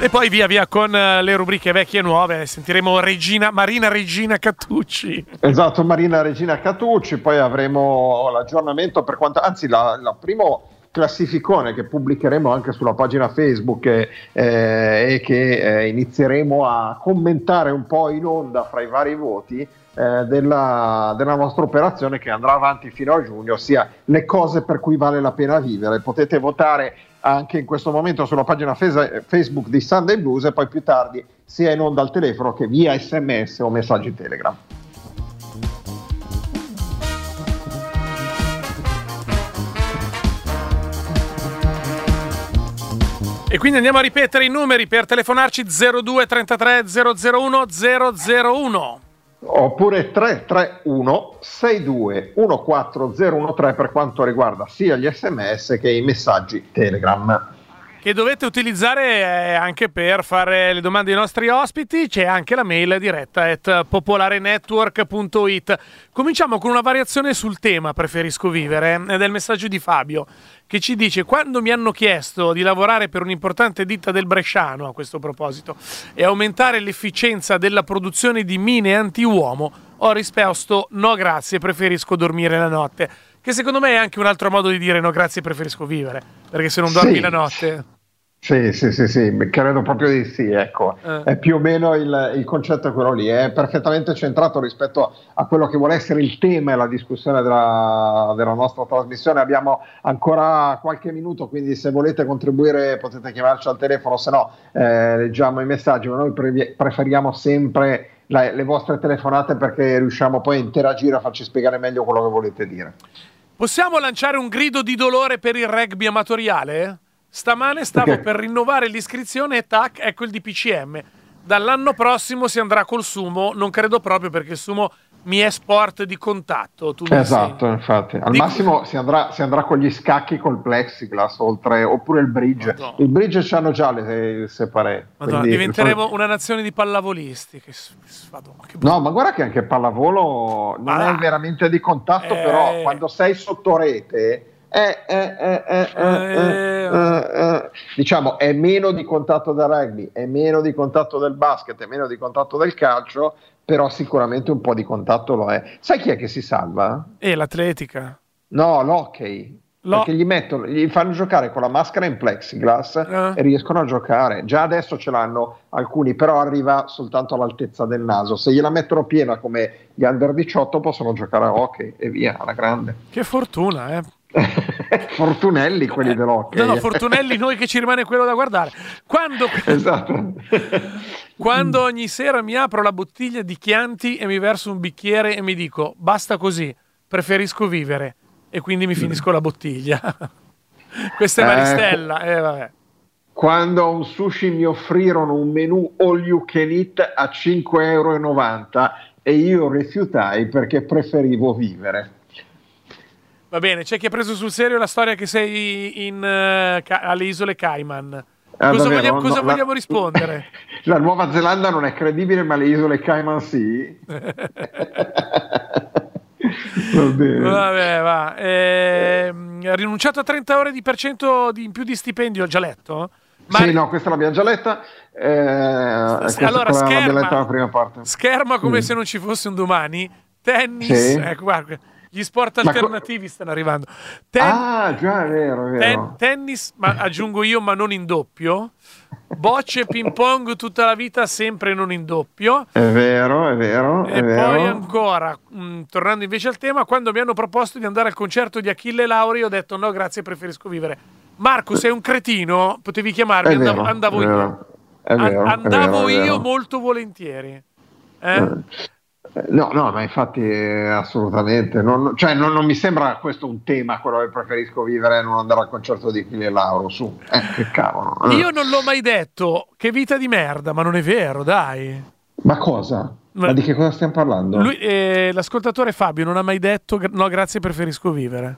E poi via via con eh, le rubriche vecchie e nuove, sentiremo Regina, Marina Regina Cattucci. Esatto, Marina Regina Cattucci, poi avremo l'aggiornamento per quanto, anzi la, la primo classificone che pubblicheremo anche sulla pagina Facebook eh, e che eh, inizieremo a commentare un po' in onda fra i vari voti eh, della, della, nostra operazione che andrà avanti fino a giugno, ossia le cose per cui vale la pena vivere. Potete votare anche in questo momento sulla pagina Facebook di Sunday Blues e poi più tardi sia in onda al telefono che via sms o messaggi Telegram. E quindi andiamo a ripetere i numeri per telefonarci 02 33 001 001 oppure 331 62 14013 per quanto riguarda sia gli sms che i messaggi Telegram che dovete utilizzare anche per fare le domande ai nostri ospiti. C'è anche la mail diretta at popolarenetwork.it. Cominciamo con una variazione sul tema Preferisco vivere, del messaggio di Fabio che ci dice quando mi hanno chiesto di lavorare per un'importante ditta del Bresciano a questo proposito e aumentare l'efficienza della produzione di mine anti-uomo, ho risposto no grazie, preferisco dormire la notte che secondo me è anche un altro modo di dire no grazie preferisco vivere perché se non dormi sì. la notte sì, sì, sì, sì, credo proprio di sì, ecco, eh. è più o meno il, il, concetto quello lì, è perfettamente centrato rispetto a quello che vuole essere il tema e la discussione della, della, nostra trasmissione, abbiamo ancora qualche minuto, quindi se volete contribuire potete chiamarci al telefono, se no eh, leggiamo i messaggi, ma noi pre- preferiamo sempre la, le vostre telefonate perché riusciamo poi a interagire, a farci spiegare meglio quello che volete dire. Possiamo lanciare un grido di dolore per il rugby amatoriale? Stamane stavo okay. per rinnovare l'iscrizione e tac, ecco il DPCM. Dall'anno prossimo si andrà col sumo, non credo proprio perché il sumo mi è sport di contatto. esatto, infatti. Al Dico... massimo si andrà, si andrà, con gli scacchi col plexiglass oltre, oppure il bridge. Madonna. Il bridge ci hanno già le, le separate. diventeremo una nazione di pallavolisti. Che, Madonna, che no, ma guarda che anche pallavolo non ah, è veramente di contatto, eh... però quando sei sotto rete. Eh, eh, diciamo è meno di contatto del rugby, è meno di contatto del basket, è meno di contatto del calcio, però sicuramente un po' di contatto lo è. Sai chi è che si salva? E l'atletica. No, l'hockey. Lo... Perché gli, mettono, gli fanno giocare con la maschera in plexiglass eh. e riescono a giocare. Già adesso ce l'hanno alcuni, però arriva soltanto all'altezza del naso. Se gliela mettono piena come gli under 18 possono giocare a hockey e via, alla grande. Che fortuna, eh. Fortunelli quelli dell'hockey. No, no, Fortunelli noi che ci rimane quello da guardare. Quando, esatto. quando ogni sera mi apro la bottiglia di Chianti e mi verso un bicchiere e mi dico basta così, preferisco vivere e quindi mi finisco la bottiglia. Questa è Maristella. Eh, eh, quando a un sushi mi offrirono un menù all you can eat a 5,90 euro e io rifiutai perché preferivo vivere. Va bene, c'è chi ha preso sul serio la storia che sei in, uh, alle isole Cayman. Ah, cosa, vogliamo, no, cosa vogliamo, rispondere? La Nuova Zelanda non è credibile, ma le isole Cayman sì. va bene. Vabbè, va. Eh, rinunciato a 30 ore di percento di, in più di stipendio, ho già letto? Ma... Sì, no, questa l'abbiamo già letta. Eh, allora, scherma, letta la prima parte. scherma come mm. se non ci fosse un domani. Tennis, sì. ecco, guarda, gli sport alternativi stanno arrivando. Ten- ah, già, è vero, è vero. Ten- tennis, ma aggiungo io, ma non in doppio. Bocce ping pong tutta la vita, sempre non in doppio. È vero, è vero. E è poi vero. ancora, mh, mm, tornando invece al tema, quando mi hanno proposto di andare al concerto di Achille Lauri, ho detto no, grazie, preferisco vivere. Marco, sei un cretino, potevi chiamarmi, andavo, andavo io. Vero, andavo vero, io molto volentieri. Eh? Eh? No, no, ma infatti eh, assolutamente. Non, cioè, non, non, mi sembra questo un tema, quello che preferisco vivere e non andare al concerto di Achille Lauro. Su, eh, che cavolo. Eh. Io non l'ho mai detto, che vita di merda, ma non è vero, dai. Ma cosa? Ma, ma di che cosa stiamo parlando? Lui, eh, l'ascoltatore Fabio non ha mai detto no, grazie, preferisco vivere.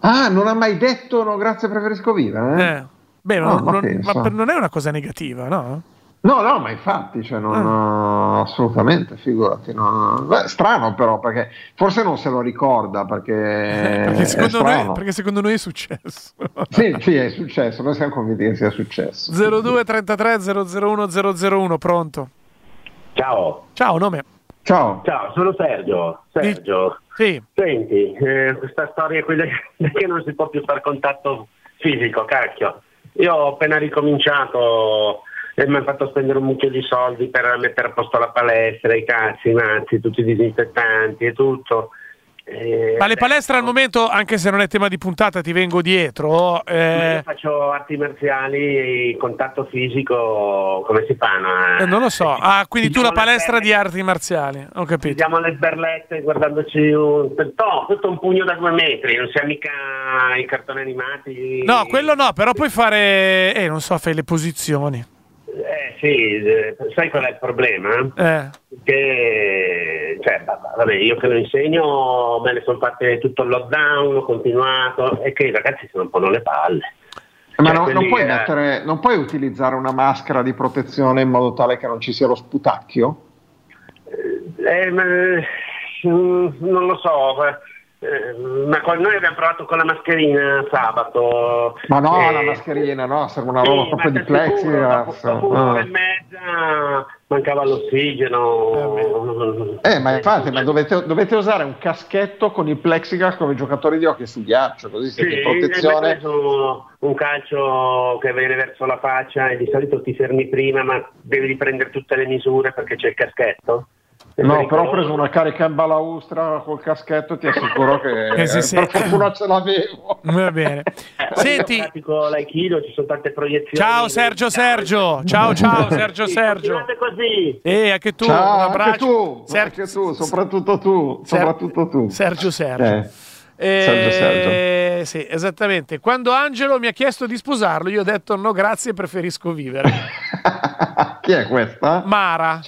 Ah, non ha mai detto no, grazie, preferisco vivere? Eh? eh. Beh, non, oh, ma, non, ma non è una cosa negativa, no? No, no, ma infatti, cioè non, ah. assolutamente, figurati. Non, beh, strano però, perché forse non se lo ricorda, perché, perché, secondo noi, perché, secondo noi, è successo. sì, sì, è successo, noi siamo convinti che sia successo. 02 33 001 001, pronto? Ciao. Ciao, nome? Ciao. Ciao, sono Sergio. Sergio. Sì. Senti, eh, questa storia è quella che non si può più fare contatto fisico, cacchio. Io ho appena ricominciato e mi ha fatto spendere un mucchio di soldi per mettere a posto la palestra, i cazzi, i mazzi, tutti i disinfettanti e tutto. Eh, Ma le palestre al momento, anche se non è tema di puntata, ti vengo dietro. Eh... Io faccio arti marziali, contatto fisico, come si fanno? Eh? non lo so. Ah, quindi tu la palestra di arti marziali, ho capito. Siamo alle sberlette guardandoci un... No, questo è un pugno da due metri, non siamo mica i cartoni animati. No, quello no, però puoi fare, eh, non so, fai le posizioni. Eh sì, eh, sai qual è il problema? Eh. Che, cioè, vabbè, io che lo insegno me ne sono fatte tutto il lockdown, ho continuato e che i ragazzi si rompono le palle. Ma cioè, non, non, puoi mettere, non, puoi utilizzare una maschera di protezione in modo tale che non ci sia lo sputacchio? Eh, ma, mm, non lo so eh, ma noi abbiamo provato con la mascherina sabato. Ma no, e... la mascherina, no, serve una roba sì, proprio di plexiglass. Dopo, dopo ah. e mezza mancava l'ossigeno. Eh, ma infatti, ma dovete, dovete, usare un caschetto con il plexiglass come i giocatori di hockey su ghiaccio, così siete sì, protezione. un calcio che viene verso la faccia e di solito ti fermi prima, ma devi riprendere tutte le misure perché c'è il caschetto. No, però ho preso una carica in balaustra col caschetto, ti assicuro che eh, sì, per fortuna ce l'avevo. Va bene. Senti, l'aikido, ci sono tante proiezioni. Ciao Sergio Sergio, ciao ciao Sergio Sergio. così. E anche tu, ciao, un abbraccio. Anche tu, Sergio, anche tu, soprattutto tu, soprattutto tu. Sergio Sergio. Eh. Eh, Sergio Sergio. Sì, esattamente. Quando Angelo mi ha chiesto di sposarlo, io ho detto no, grazie, preferisco vivere. Chi è questa? Mara.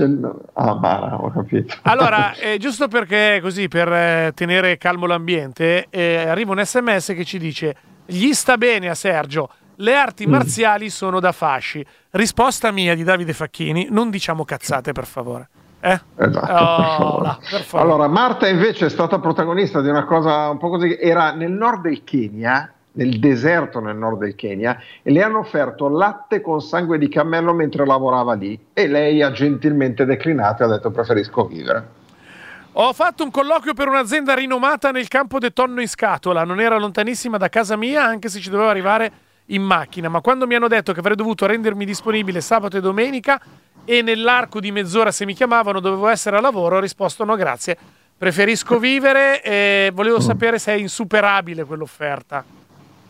Ah, Mara, ho capito. Allora, eh, giusto perché così, per eh, tenere calmo l'ambiente, eh, arriva un sms che ci dice gli sta bene a Sergio, le arti mm. marziali sono da fasci. Risposta mia di Davide Facchini, non diciamo cazzate per favore. Eh? Esatto, oh, per favore. Per allora, Marta invece è stata protagonista di una cosa un po' così, era nel nord del Kenya, nel deserto nel nord del Kenya, e le hanno offerto latte con sangue di cammello mentre lavorava lì e lei ha gentilmente declinato e ha detto preferisco vivere. Ho fatto un colloquio per un'azienda rinomata nel campo del tonno in scatola, non era lontanissima da casa mia anche se ci dovevo arrivare in macchina, ma quando mi hanno detto che avrei dovuto rendermi disponibile sabato e domenica e nell'arco di mezz'ora se mi chiamavano dovevo essere a lavoro, ho risposto no grazie, preferisco vivere e volevo mm. sapere se è insuperabile quell'offerta.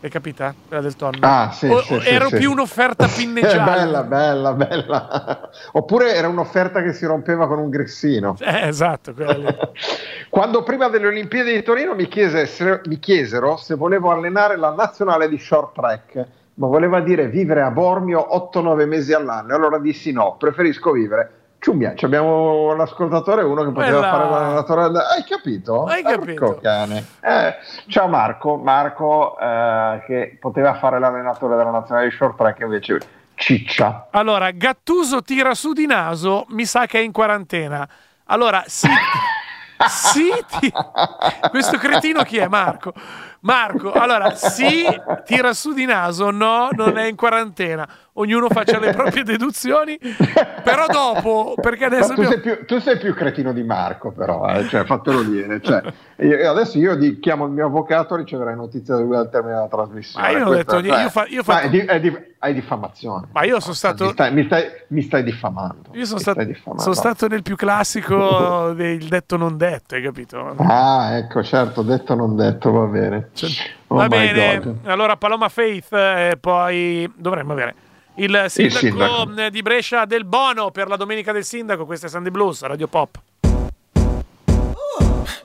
È capita? Quella del tonno? Ah, sì, o, sì, Ero sì, più un'offerta pinneggiata. bella, bella, bella. Oppure era un'offerta che si rompeva con un grissino. Eh, esatto. Quando prima delle Olimpiadi di Torino mi, chiese, se, mi chiesero se volevo allenare la nazionale di short track ma voleva dire vivere a Bormio 8-9 mesi all'anno. E allora dissi no, preferisco vivere. Ciumbia, abbiamo l'ascoltatore uno che poteva Bella. fare l'allenatore. Hai capito? Hai capito? Eh, ciao Marco, Marco eh, che poteva fare l'allenatore della nazionale di short track invece ciccia. Allora, Gattuso tira su di naso, mi sa che è in quarantena. Allora, sì. sì, ti... questo cretino chi è Marco? Marco, allora sì, tira su di naso, no, non è in quarantena. Ognuno faccia le proprie deduzioni, però dopo, perché adesso... Tu, abbiamo... sei più, tu, sei più, cretino di Marco, però, eh? cioè, fatelo dire. Cioè, io, adesso io di, chiamo il mio avvocato, riceverai notizia al termine della trasmissione. Ma io ho detto, io, fa, io fa... è di, è di, hai diffamazione. Ma io sono stato... Mi stai, mi stai, mi stai diffamando. Io sono, stato, sono stato nel più classico del detto non detto, hai capito? Ah, ecco, certo, detto non detto, va bene. Cioè, oh va bene, God. allora Paloma Faith e eh, poi dovremmo avere il sindaco, il sindaco, di Brescia del Bono per la domenica del sindaco. Questo è Sandy Blues, Radio Pop. you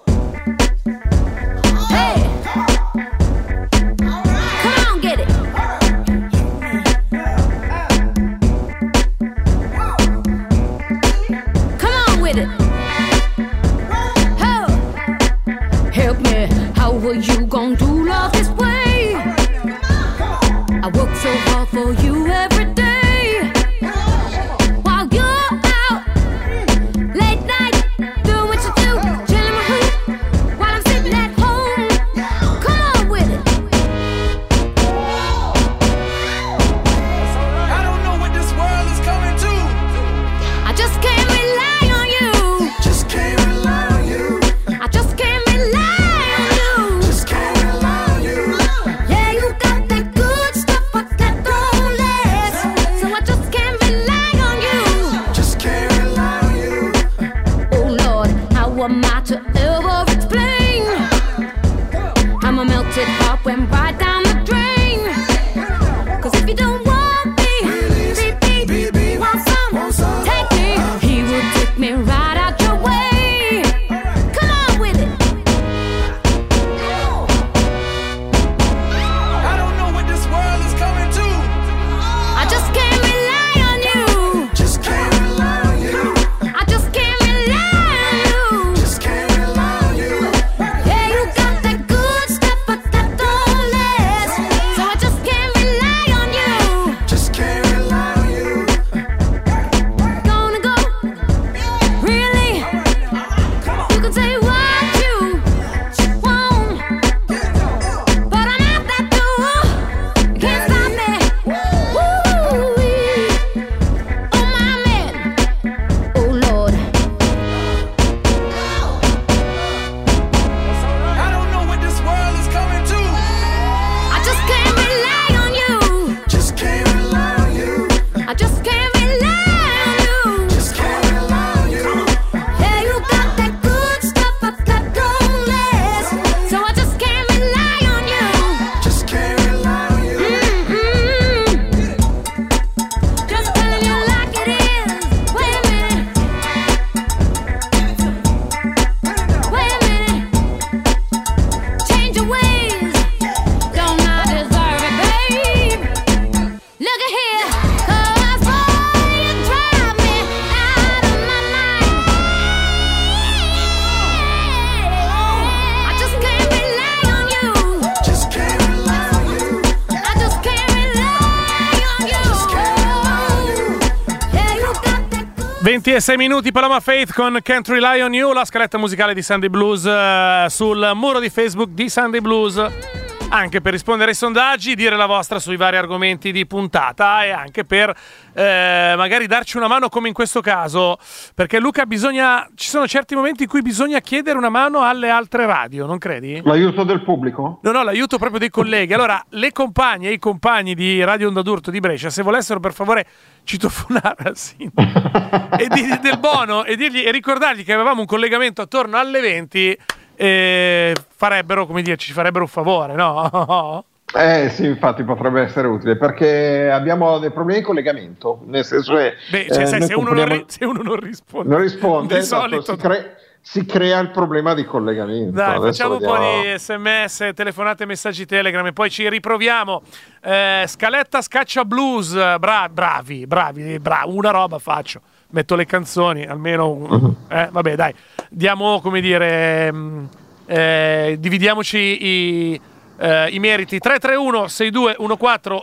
e 6 minuti Paloma Faith con Can't Rely on You, la scaletta musicale di Sunday Blues uh, sul muro di Facebook di Sunday Blues. Anche per rispondere ai sondaggi, dire la vostra sui vari argomenti di puntata e anche per eh, magari darci una mano come in questo caso. Perché Luca, bisogna, ci sono certi momenti in cui bisogna chiedere una mano alle altre radio, non credi? L'aiuto del pubblico? No, no, l'aiuto proprio dei colleghi. Allora, le compagne e i compagni di Radio Onda d'Urto di Brescia, se volessero per favore citofonare al sindaco e di, del Bono e, dirgli, e ricordargli che avevamo un collegamento attorno alle 20 e farebbero, come dire, ci farebbero un favore, no? Eh sì, infatti potrebbe essere utile perché abbiamo dei problemi di collegamento, nel senso che... Beh, cioè, eh, sai, se, uno ri- se, uno non risponde, non risponde, di esatto, solito... si, cre- si, crea il problema di collegamento. Dai, Adesso facciamo vediamo... un po' di sms, telefonate, messaggi telegram e poi ci riproviamo. Eh, scaletta scaccia blues, bra- bravi, bravi, bra- una roba faccio metto le canzoni, almeno un, uh-huh. eh, vabbè, dai, diamo come dire, mm, eh, dividiamoci i, eh, i meriti 331 6214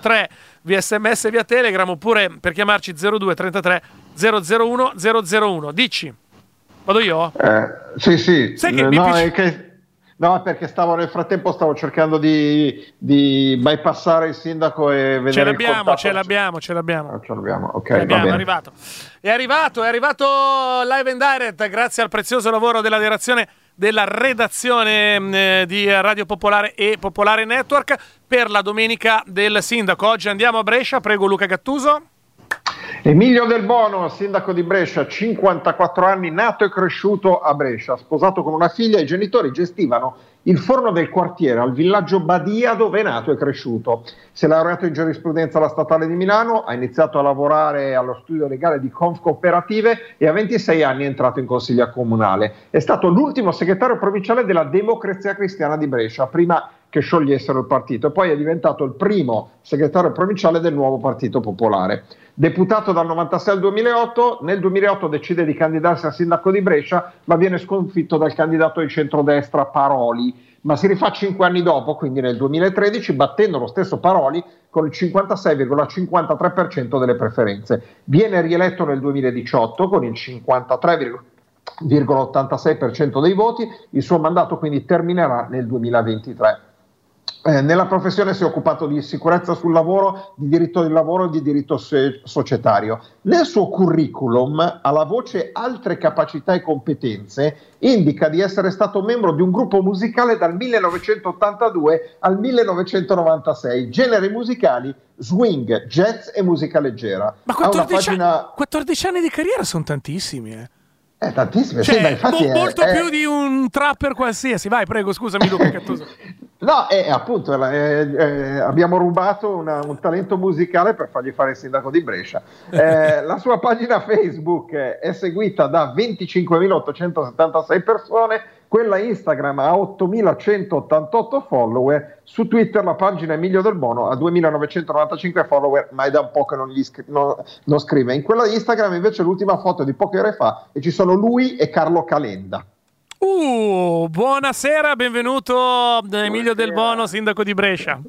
013 via sms via telegram oppure per chiamarci 02 33 001 001 dici Vado io? Eh, sì, sì. Sai che no, mi piace- è che- no, perché stavo nel frattempo stavo cercando di, di bypassare il sindaco e vedere Ce l'abbiamo, ce l'abbiamo, ce l'abbiamo. Ah, ce l'abbiamo, ok, Ce l'abbiamo, è arrivato. È arrivato, è arrivato live and direct grazie al prezioso lavoro della direzione della redazione mh, eh, di Radio Popolare e Popolare Network per la domenica del sindaco. Oggi andiamo a Brescia, prego Luca Gattuso. Emilio Del Bono, sindaco di Brescia, 54 anni, nato e cresciuto a Brescia, sposato con una figlia, i genitori gestivano il forno del quartiere al villaggio Badia dove è nato e cresciuto. Si è laureato in giurisprudenza alla Statale di Milano, ha iniziato a lavorare allo studio legale di Conf Cooperative e a 26 anni è entrato in consiglio comunale. È stato l'ultimo segretario provinciale della Democrazia Cristiana di Brescia, prima che sciogliessero il partito poi è diventato il primo segretario provinciale del nuovo Partito Popolare. Deputato dal 96 al 2008, nel 2008 decide di candidarsi a sindaco di Brescia, ma viene sconfitto dal candidato di centrodestra Paroli, ma si rifà cinque anni dopo, quindi nel 2013, battendo lo stesso Paroli con il 56,53% delle preferenze. Viene rieletto nel 2018 con il 53,86% dei voti, il suo mandato quindi terminerà nel 2023. Eh, nella professione si è occupato di sicurezza sul lavoro, di diritto del lavoro e di diritto so- societario. Nel suo curriculum, alla voce altre capacità e competenze, indica di essere stato membro di un gruppo musicale dal 1982 al 1996, generi musicali swing, jazz e musica leggera. Ma Ha una 14, pagina... anni, 14 anni di carriera sono tantissimi, eh. Eh, tantissime, Cioè, sì, infatti mo- molto è- più di un trapper qualsiasi. Vai, prego, scusami Luca Gattuso. No, e appunto eh, eh, abbiamo rubato una- un talento musicale per fargli fare il sindaco di Brescia. Eh, la sua pagina Facebook è seguita da 25.876 persone, quella Instagram ha 8.188 follower, su Twitter la pagina Emilio Del Bono ha 2.995 follower, ma è da un po' che non, gli scri- no- non scrive. In quella Instagram invece l'ultima foto è di poche ore fa e ci sono lui e Carlo Calenda. Uh, buonasera, benvenuto eh, Emilio Del Bono, sindaco di Brescia.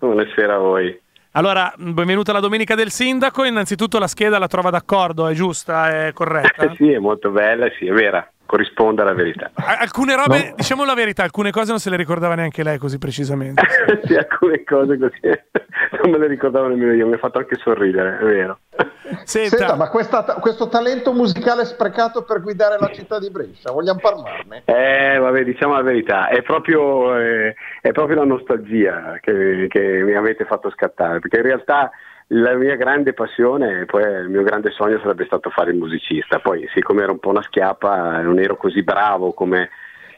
Buonasera a voi. Allora, mh, benvenuta la domenica del sindaco. Innanzitutto la scheda la trova d'accordo, è giusta, è corretta? sì, è molto bella, sì, è vera, corrisponde alla verità. Alcune robe, diciamo la verità, alcune cose non se le ricordava neanche lei così precisamente. sì, alcune cose così non me le ricordavo nemmeno io, mi ha fatto anche sorridere, è vero. Senta, ma questa- questo talento musicale sprecato per guidare la città di Brescia, vogliamo parlarne? Eh, vabbè, diciamo la verità, è proprio, eh, è proprio la nostalgia che, che mi avete fatto scattare, perché in realtà la mia grande passione, poi il mio grande sogno sarebbe stato fare il musicista, poi siccome ero un po' una schiappa, non ero così bravo come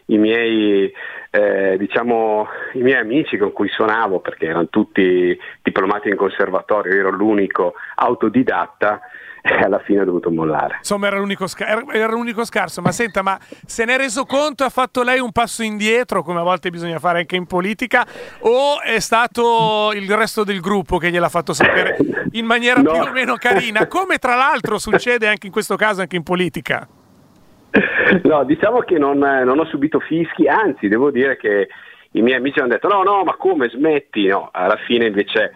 i miei, eh, diciamo, i miei amici con cui suonavo, perché erano tutti diplomati in conservatorio, io ero l'unico autodidatta alla fine ho dovuto mollare. Insomma, era l'unico, sca- era- era l'unico scarso. Ma senta, ma se ne è reso conto? Ha fatto lei un passo indietro, come a volte bisogna fare anche in politica? O è stato il resto del gruppo che gliel'ha fatto sapere in maniera No. più o meno carina? Come tra l'altro succede anche in questo caso, anche in politica? No, diciamo che non, non ho subito fischi, anzi devo dire che i miei amici hanno detto no, no, ma come smetti? No, alla fine invece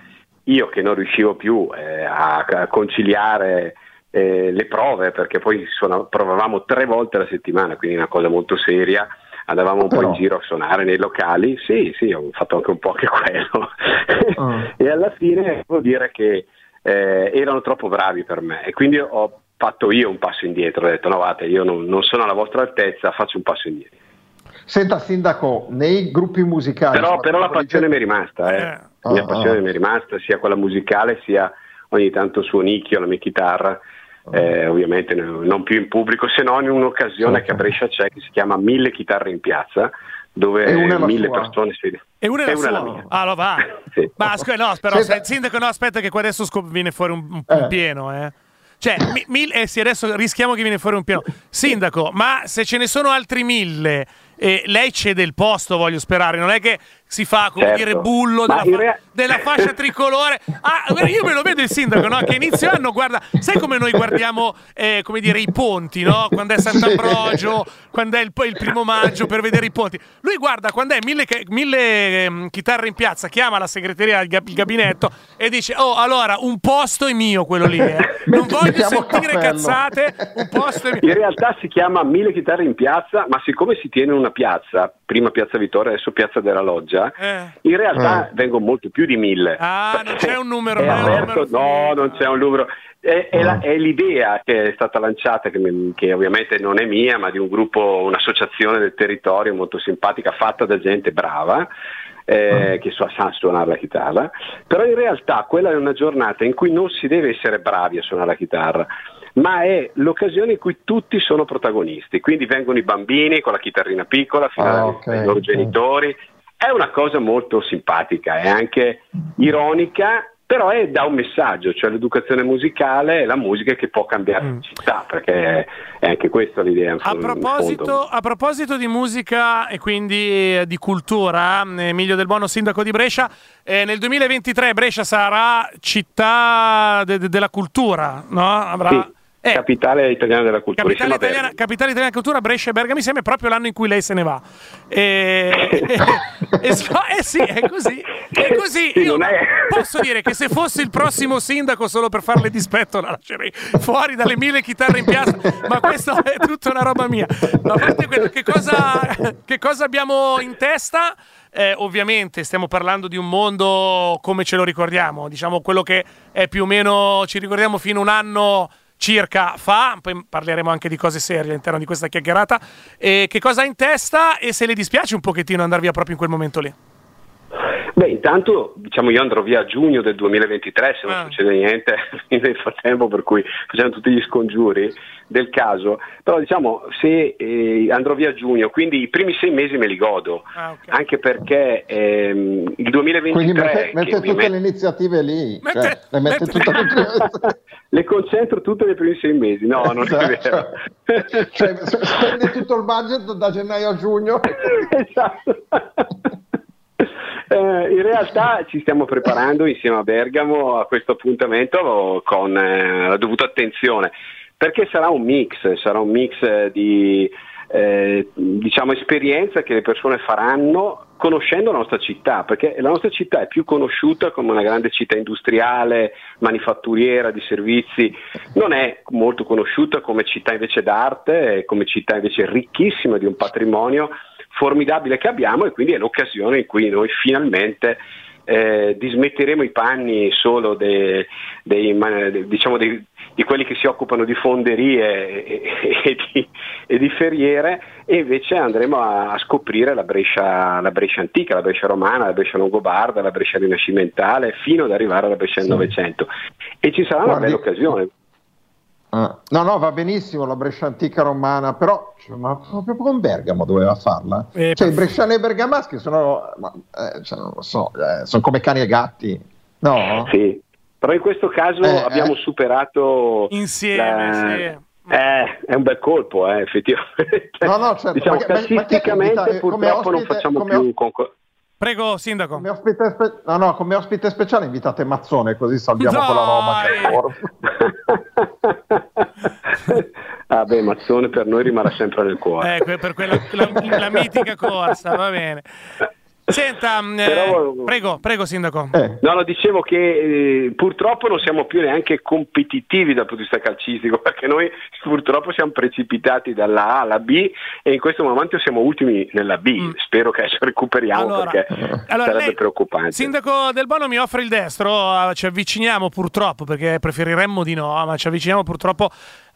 io che non riuscivo più eh, a, conciliare eh, le prove, perché poi suona- provavamo tre volte alla settimana, quindi una cosa molto seria, andavamo un po' Però- in giro a suonare nei locali, sì, sì, ho fatto anche un po' anche quello. Ah. e alla fine devo dire che eh, erano troppo bravi per me e quindi ho fatto io un passo indietro, ho detto no guardate io non, non sono alla vostra altezza, faccio un passo indietro. Senta, Sindaco, nei gruppi musicali... Però, però la passione mi è rimasta, eh. La mia Ah, passione ah. mi è rimasta sia quella musicale sia ogni tanto suonicchio, la mia chitarra. eh, ovviamente no- non più in pubblico se non in un'occasione Certo. che a Brescia c'è che si chiama Mille chitarre in piazza dove E mille sua? persone si E una è la E una è la sua. mia. Ah, lo va. Sì. Ma scusa, no, però, se- sindaco, no, aspetta che qua adesso scop- viene fuori un, un- un Eh. pieno, eh. Cioè, mi- mil- eh sì, adesso rischiamo che viene fuori un pieno. Sindaco, ma se ce ne sono altri mille, eh, lei cede il posto, voglio sperare. Non è che si fa come Certo. dire bullo della, rea- della fascia tricolore. Ah, io me lo vedo il sindaco, no? Che inizio anno guarda, sai come noi guardiamo eh, come dire i ponti, no? Quando è Sant'Ambrogio, quando è il, il primo maggio per vedere i ponti. Lui guarda quando è mille, mille ehm, chitarre in piazza, chiama la segreteria, il, gab- il gabinetto e dice: Oh, allora un posto è mio quello lì, eh. Non voglio sentire cappello." cazzate, un posto è mio. In realtà si chiama Mille chitarre in piazza, ma siccome si tiene una piazza, prima Piazza Vittoria, adesso Piazza della Loggia, Eh. in realtà vengono molto più di mille. Ah, non c'è un numero, aperto- numero no, non c'è un numero. È, è la- è l'idea che è stata lanciata, che, mi- che ovviamente non è mia, ma di un gruppo, un'associazione del territorio molto simpatica, fatta da gente brava, eh, che sa, sa suonare la chitarra. Però in realtà quella è una giornata in cui non si deve essere bravi a suonare la chitarra, ma è l'occasione in cui tutti sono protagonisti. Quindi vengono i bambini con la chitarrina piccola fino Ah, ai- loro ok. genitori. È una cosa molto simpatica, è anche ironica, però è da un messaggio, cioè l'educazione musicale è la musica che può cambiare la città, perché è anche questa l'idea. A proposito, a proposito di musica e quindi eh, di cultura, Emilio Del Bono, sindaco di Brescia, eh, nel 2023 Brescia sarà città de- de- della cultura, no? Avrà... Sì, Eh, capitale italiana della cultura. Capitale italiana, capitale italiana della cultura, Brescia e Bergamo insieme, proprio l'anno in cui lei se ne va. E, e so- eh sì, è così. È così. Sì, è- posso dire che se fossi il prossimo sindaco, solo per farle dispetto, la lascerei fuori dalle mille chitarre in piazza. Ma questa è tutta una roba mia. Ma a parte quello, che cosa, che cosa abbiamo in testa? Eh, ovviamente stiamo parlando di un mondo come ce lo ricordiamo, diciamo quello che è più o meno, ci ricordiamo fino a un anno circa fa, poi parleremo anche di cose serie all'interno di questa chiacchierata. E che cosa ha in testa e se le dispiace un pochettino andare via proprio in quel momento lì? Beh, intanto diciamo io andrò via a giugno del 2023 se non Ah. succede niente nel frattempo, per cui facciamo tutti gli scongiuri del caso. Però diciamo se eh, andrò via a giugno, quindi i primi sei mesi me li godo, Ah, ok. anche perché ehm, il 2023 Quindi mette, mette tutte ovviamente- le iniziative lì, Mette- cioè, le mette mette- tutte le le concentro tutte nei primi sei mesi. No, non è vero. cioè, s- spende tutto il budget da gennaio a giugno. esatto. Eh, in realtà ci stiamo preparando insieme a Bergamo a questo appuntamento con eh, la dovuta attenzione, perché sarà un mix, sarà un mix di eh, diciamo esperienza che le persone faranno conoscendo la nostra città, perché la nostra città è più conosciuta come una grande città industriale, manifatturiera, di servizi, non è molto conosciuta come città invece d'arte, come città invece ricchissima di un patrimonio formidabile che abbiamo e quindi è l'occasione in cui noi finalmente eh, dismetteremo i panni solo dei, dei, diciamo dei- di quelli che si occupano di fonderie e, e- di, e di ferriere e invece andremo a, a scoprire la Brescia, la Brescia antica, la Brescia romana, la Brescia longobarda, la Brescia rinascimentale fino ad arrivare alla Brescia del Novecento e ci sarà una Guardi- bella occasione. Ah, No, no, va benissimo la Brescia antica romana, però cioè, ma proprio con Bergamo doveva farla. Eh, cioè, i bresciani e i bergamaschi sono, ma, eh, cioè, non lo so, eh, sono come cani e gatti. No? Sì, però in questo caso Eh, abbiamo eh. superato Insieme, la- sì. Eh, è un bel colpo, eh, effettivamente. No, no, certo, diciamo, ma ma- ma invita- come purtroppo non ospite- facciamo come più os- concor- Prego, sindaco. Come ospite, spe- no, no, come ospite speciale invitate Mazzone, così salviamo quella roba che ah beh, Mazzone per noi rimarrà sempre nel cuore. Eh, per quella la, la mitica corsa, va bene. Senta, mm, eh, Però- prego, prego, sindaco. Eh, No, no, dicevo che eh, purtroppo non siamo più neanche competitivi dal punto di vista calcistico, perché noi purtroppo siamo precipitati dalla A alla B e in questo momento siamo ultimi nella B. Mm. Spero che adesso recuperiamo Allora- perché allora, sarebbe lei- preoccupante. Sindaco Del Bono mi offre il destro, eh, ci avviciniamo purtroppo, perché preferiremmo di no, ma ci avviciniamo purtroppo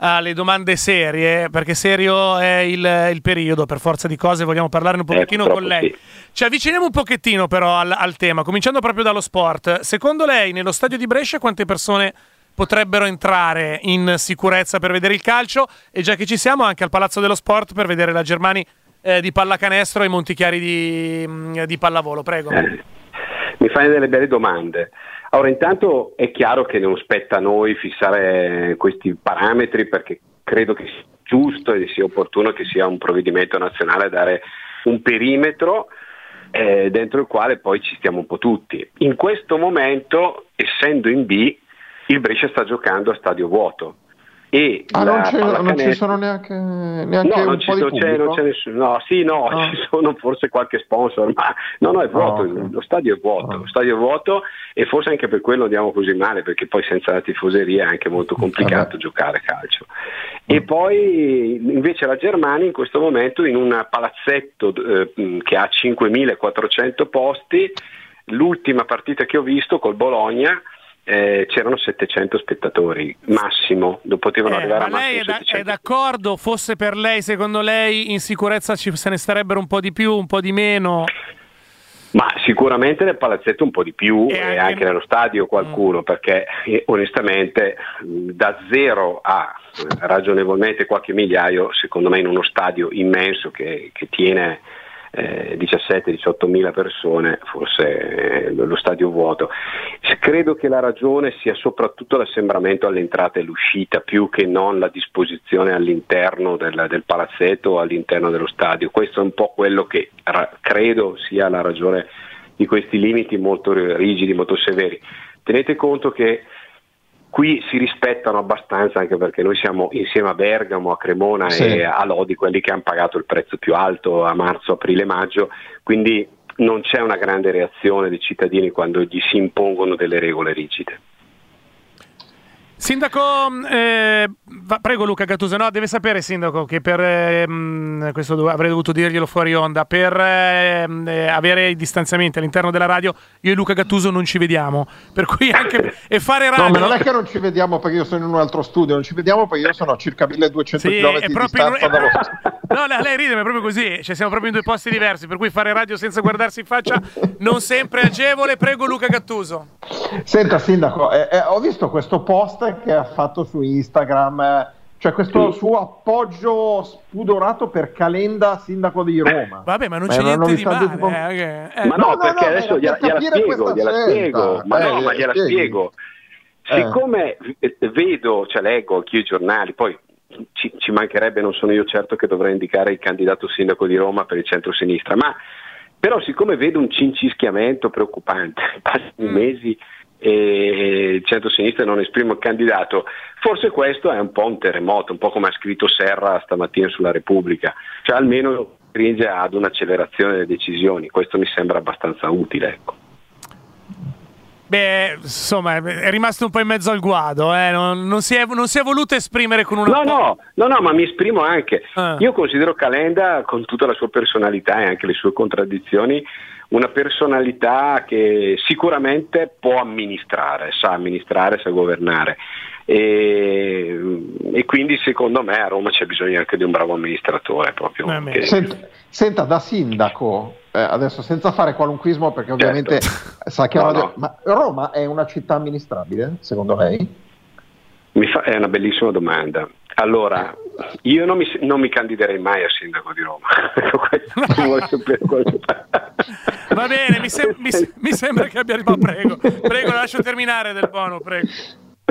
alle domande serie, perché serio è il, il periodo, per forza di cose vogliamo parlarne un pochettino con purtroppo lei. sì. Ci avviciniamo un pochettino però al, al tema, cominciando proprio dallo sport. Secondo lei nello stadio di Brescia quante persone potrebbero entrare in sicurezza per vedere il calcio? E già che ci siamo anche al Palazzo dello Sport per vedere la Germani eh, di pallacanestro e i Montichiari di, mm, di pallavolo, prego. Eh, mi fai delle belle domande. Allora, intanto è chiaro che non spetta a noi fissare questi parametri perché credo che sia giusto e sia opportuno che sia un provvedimento nazionale a dare un perimetro eh, dentro il quale poi ci stiamo un po' tutti. In questo momento, essendo in B, il Brescia sta giocando a stadio vuoto. E ah, non, non, ci sono neanche, neanche no, non, ci so, c'è, non c'è nessuno. No, sì, no, no, ci sono forse qualche sponsor, ma no, no, è vuoto, oh, okay. lo stadio è vuoto, lo stadio è vuoto e forse anche per quello andiamo così male, perché poi senza la tifoseria è anche molto complicato giocare calcio. E mm. poi invece la Germania in questo momento in un palazzetto eh, che ha 5400 posti, l'ultima partita che ho visto col Bologna eh, c'erano 700 spettatori massimo, potevano eh, arrivare a ma lei è, da, è, d'accordo? Fosse per lei, secondo lei, in sicurezza ci, se ne starebbero un po' di più, un po' di meno? Ma sicuramente nel palazzetto un po' di più e, e anche... nello stadio qualcuno, mm. perché eh, onestamente da zero a eh, ragionevolmente qualche migliaio, secondo me in uno stadio immenso che, che tiene eh, 17-18 mila persone, forse eh, lo stadio vuoto. Credo che la ragione sia soprattutto l'assembramento all'entrata e all'uscita, più che non la disposizione all'interno del, del palazzetto o all'interno dello stadio. Questo è un po' quello che ra- credo sia la ragione di questi limiti molto rigidi, molto severi. Tenete conto che Qui si rispettano abbastanza anche perché noi siamo insieme a Bergamo, a Cremona sì. e a Lodi quelli che hanno pagato il prezzo più alto a marzo, aprile, maggio, quindi non c'è una grande reazione dei cittadini quando gli si impongono delle regole rigide. Sindaco, eh, prego Luca Gattuso, no, deve sapere Sindaco che per, eh, questo avrei dovuto dirglielo fuori onda, per ehm, eh, avere i distanziamenti all'interno della radio io e Luca Gattuso non ci vediamo, per cui anche e fare radio... No, ma non è che non ci vediamo perché io sono in un altro studio, non ci vediamo perché io sono a circa 1200 sì, km di distanza dallo No, lei ride, ma è proprio così, cioè siamo proprio in due posti diversi, per cui fare radio senza guardarsi in faccia non sempre è agevole, prego Luca Gattuso. Senta Sindaco, eh, eh, ho visto questo post che ha fatto su Instagram, cioè questo sì. suo appoggio spudorato per Calenda, sindaco di Roma. Vabbè, ma non c'è ma niente di male. Tipo... Eh, eh. Ma no, no perché no, adesso gliela, gliela spiego, gliela spiego, ma no, ma gliela spiego. Siccome vedo, cioè leggo anch'io i giornali, poi ci, ci, mancherebbe, non sono io certo che dovrei indicare il candidato sindaco di Roma per il centro-sinistra, ma però siccome vedo un cincischiamento preoccupante, passano mm. mesi e il centro-sinistra non esprime il candidato, forse questo è un po' un terremoto, un po' come ha scritto Serra stamattina sulla Repubblica, cioè almeno stringe ad un'accelerazione delle decisioni, questo mi sembra abbastanza utile. Ecco. Beh, insomma, è rimasto un po' in mezzo al guado, eh? non, non, si è, non, si è, voluto esprimere con una... No, no, no, no, ma mi esprimo anche. Ah. Io considero Calenda, con tutta la sua personalità e anche le sue contraddizioni, una personalità che sicuramente può amministrare, sa amministrare, sa governare. E, e, quindi secondo me a Roma c'è bisogno anche di un bravo amministratore proprio. Che... Senta, senta, da sindaco, eh, adesso senza fare qualunquismo perché certo. ovviamente certo. sa che no, no. ma Roma è una città amministrabile secondo lei? Fa... è una bellissima domanda. Allora, io non mi, non mi, candiderei mai a sindaco di Roma. Va bene, mi, sem- mi, mi, sembra che abbia arrivato. Prego, prego, lascio terminare del bono, prego.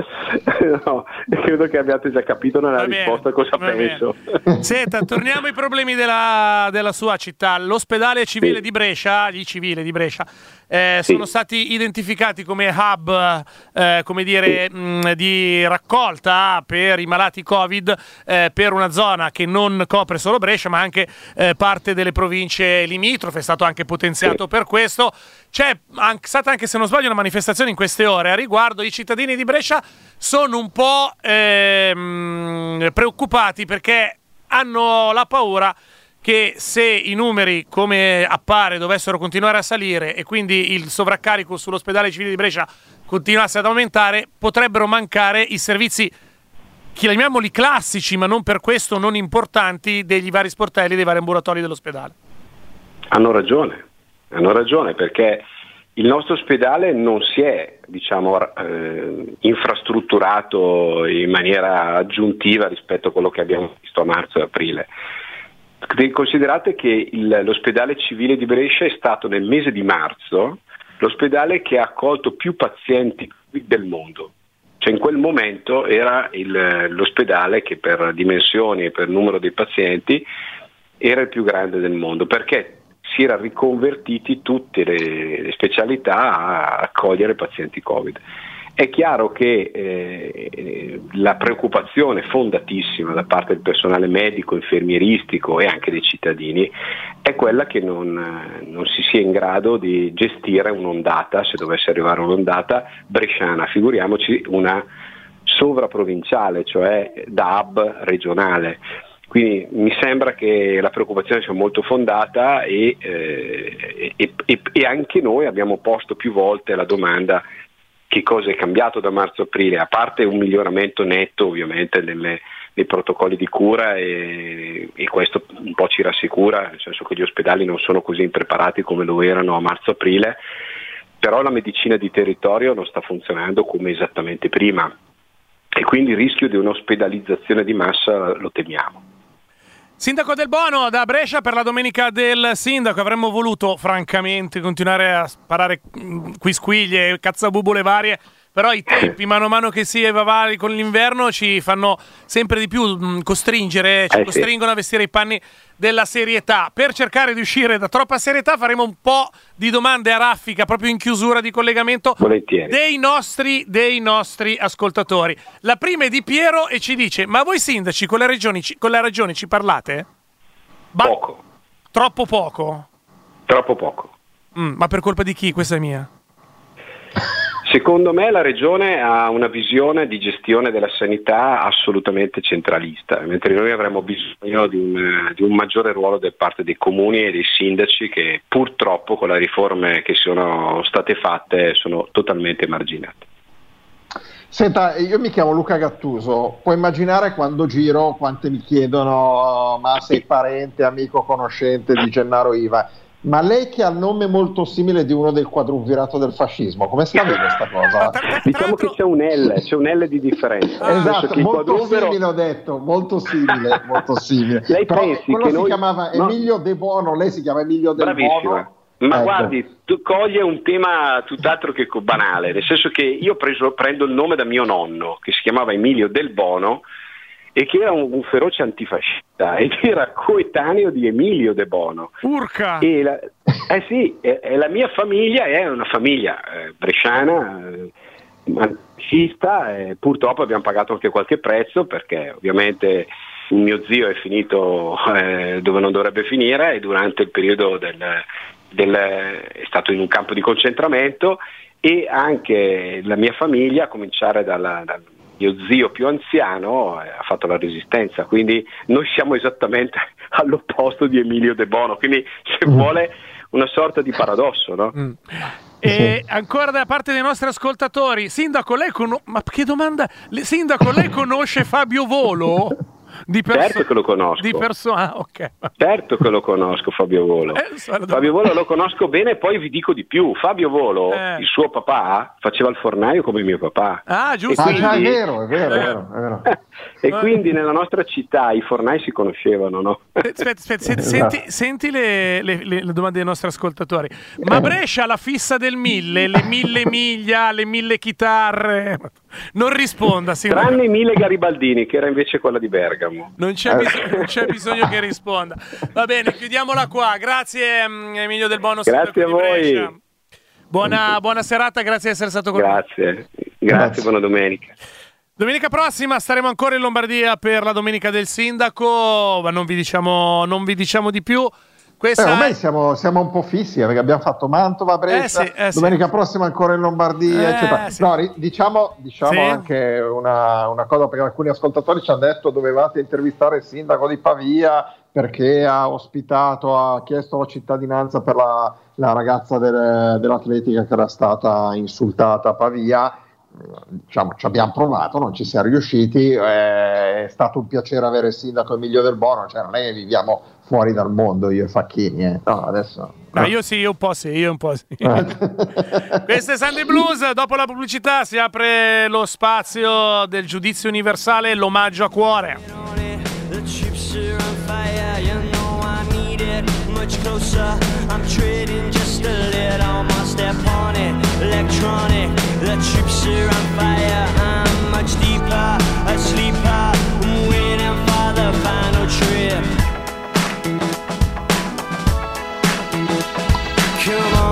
No, credo che abbiate già capito nella va risposta bene, cosa penso. Bene. Senta, torniamo ai problemi della, della sua città. L'ospedale civile sì. di Brescia, gli civili di Brescia, eh, sì. sono stati identificati come hub eh, come dire, sì. mh, di raccolta per i malati Covid eh, per una zona che non copre solo Brescia, ma anche eh, parte delle province limitrofe. È stato anche potenziato per questo. C'è anche, stata anche, se non sbaglio, una manifestazione in queste ore a riguardo. I cittadini di Brescia sono un po' ehm, preoccupati perché hanno la paura che se i numeri, come appare, dovessero continuare a salire e quindi il sovraccarico sull'ospedale civile di Brescia continuasse ad aumentare, potrebbero mancare i servizi, chiamiamoli classici, ma non per questo non importanti, degli vari sportelli, dei vari ambulatori dell'ospedale. Hanno ragione, hanno ragione perché il nostro ospedale non si è diciamo, eh, infrastrutturato in maniera aggiuntiva rispetto a quello che abbiamo visto a marzo e aprile. Considerate che il, l'ospedale civile di Brescia è stato nel mese di marzo l'ospedale che ha accolto più pazienti del mondo. Cioè in quel momento era il, l'ospedale che per dimensioni e per numero dei pazienti era il più grande del mondo, perché si era riconvertiti tutte le specialità a accogliere pazienti Covid. È chiaro che eh, la preoccupazione fondatissima da parte del personale medico, infermieristico e anche dei cittadini è quella che non, non, si sia in grado di gestire un'ondata, se dovesse arrivare un'ondata bresciana, figuriamoci una sovraprovinciale, cioè da hub regionale. Quindi mi sembra che la preoccupazione sia molto fondata e, eh, e, e, e anche noi abbiamo posto più volte la domanda che cosa è cambiato da marzo-aprile, a parte un miglioramento netto ovviamente nelle, nei protocolli di cura e, e, questo un po' ci rassicura, nel senso che gli ospedali non sono così impreparati come lo erano a marzo-aprile, però la medicina di territorio non sta funzionando come esattamente prima e quindi il rischio di un'ospedalizzazione di massa lo temiamo. Sindaco del Bono da Brescia per la domenica del sindaco. Avremmo voluto, francamente, continuare a sparare mm, quisquiglie, cazzabubole varie però i tempi mano a mano che si va con l'inverno ci fanno sempre di più mm, costringere, ci eh, costringono sì. a vestire i panni della serietà. Per cercare di uscire da troppa serietà faremo un po' di domande a raffica proprio in chiusura di collegamento dei nostri, dei nostri, ascoltatori. La prima è di Piero e ci dice, ma voi sindaci con le regioni, con le regioni ci parlate? Ba- poco. Troppo poco? Troppo poco. Mm, ma per colpa di chi? Questa è mia. Secondo me la Regione ha una visione di gestione della sanità assolutamente centralista, mentre noi avremmo bisogno di un, di un, maggiore ruolo da parte dei comuni e dei sindaci che purtroppo con le riforme che sono state fatte sono totalmente marginate. Senta, io mi chiamo Luca Gattuso, puoi immaginare quando giro quante mi chiedono ma sei parente, amico, conoscente di Gennaro Iva? Ma lei che ha il nome molto simile di uno del quadruvirato del fascismo, come sta bene questa cosa? diciamo che c'è un L, c'è un L di differenza. Ah, esatto, molto quadruvero... simile ho detto, molto simile, molto simile. lei Però pensi quello che si noi... chiamava Emilio De Bono, lei si chiama Emilio De Bono. Ma ecco. guardi, tu coglie un tema tutt'altro che banale, nel senso che io preso, prendo il nome da mio nonno, che si chiamava Emilio Del Bono, e che era un, un, feroce antifascista ed era coetaneo di Emilio De Bono. Urca! E la, eh sì, e, e la mia famiglia è una famiglia eh, bresciana, eh, antifascista, e purtroppo abbiamo pagato anche qualche prezzo perché ovviamente mio zio è finito eh, dove non dovrebbe finire e durante il periodo del, del, è stato in un campo di concentramento e anche la mia famiglia, a cominciare dalla, dal mio zio più anziano eh, ha fatto la resistenza, quindi noi siamo esattamente all'opposto di Emilio De Bono, quindi se mm. vuole una sorta di paradosso, no? Mm. E ancora da parte dei nostri ascoltatori, Sindaco, lei conosce... Ma che domanda? Sindaco, lei conosce Fabio Volo? Di perso- certo che lo conosco. Di perso- ah, okay. Certo che lo conosco Fabio Volo. Eh, Fabio Volo lo conosco bene e poi vi dico di più. Fabio Volo, eh. il suo papà, faceva il fornaio come mio papà. Ah, giusto. Quindi... Ah, è vero, è vero, è vero. È vero. e quindi nella nostra città i fornai si conoscevano, no? Aspetta, aspetta, senti, senti, senti le, le, le, domande dei nostri ascoltatori. Ma Brescia la fissa del mille, le mille miglia, le mille chitarre... Non risponda, Sindaco. Tranne Mille Garibaldini, che era invece quella di Bergamo. Non c'è, bis- non c'è bisogno che risponda. Va bene, chiudiamola qua. Grazie mm, Emilio Del Bono. Grazie a voi. Buona, buona, serata, grazie di essere stato con noi. Grazie, grazie, buona domenica. Domenica prossima staremo ancora in Lombardia per la domenica del sindaco, ma non vi diciamo, non vi diciamo di più. Questa eh, ormai siamo, siamo, un po' fissi perché abbiamo fatto Mantova, Brescia, eh sì, eh domenica sì. prossima ancora in Lombardia, eh, eccetera. Sì. No, diciamo, diciamo anche una, una, cosa perché alcuni ascoltatori ci hanno detto dovevate intervistare il sindaco di Pavia perché ha ospitato, ha chiesto la cittadinanza per la, la ragazza del, dell'atletica che era stata insultata a Pavia diciamo, ci abbiamo provato, non ci siamo riusciti, è stato un piacere avere il sindaco Emilio Del Bono, cioè non è che viviamo fuori dal mondo io e Facchini, eh. no, adesso... No, io sì, io un po' sì, io un po' sì. Questo è Sunday Blues, dopo la pubblicità si apre lo spazio del giudizio universale, l'omaggio a cuore. Electronic The troops are on fire, I'm much deeper asleep.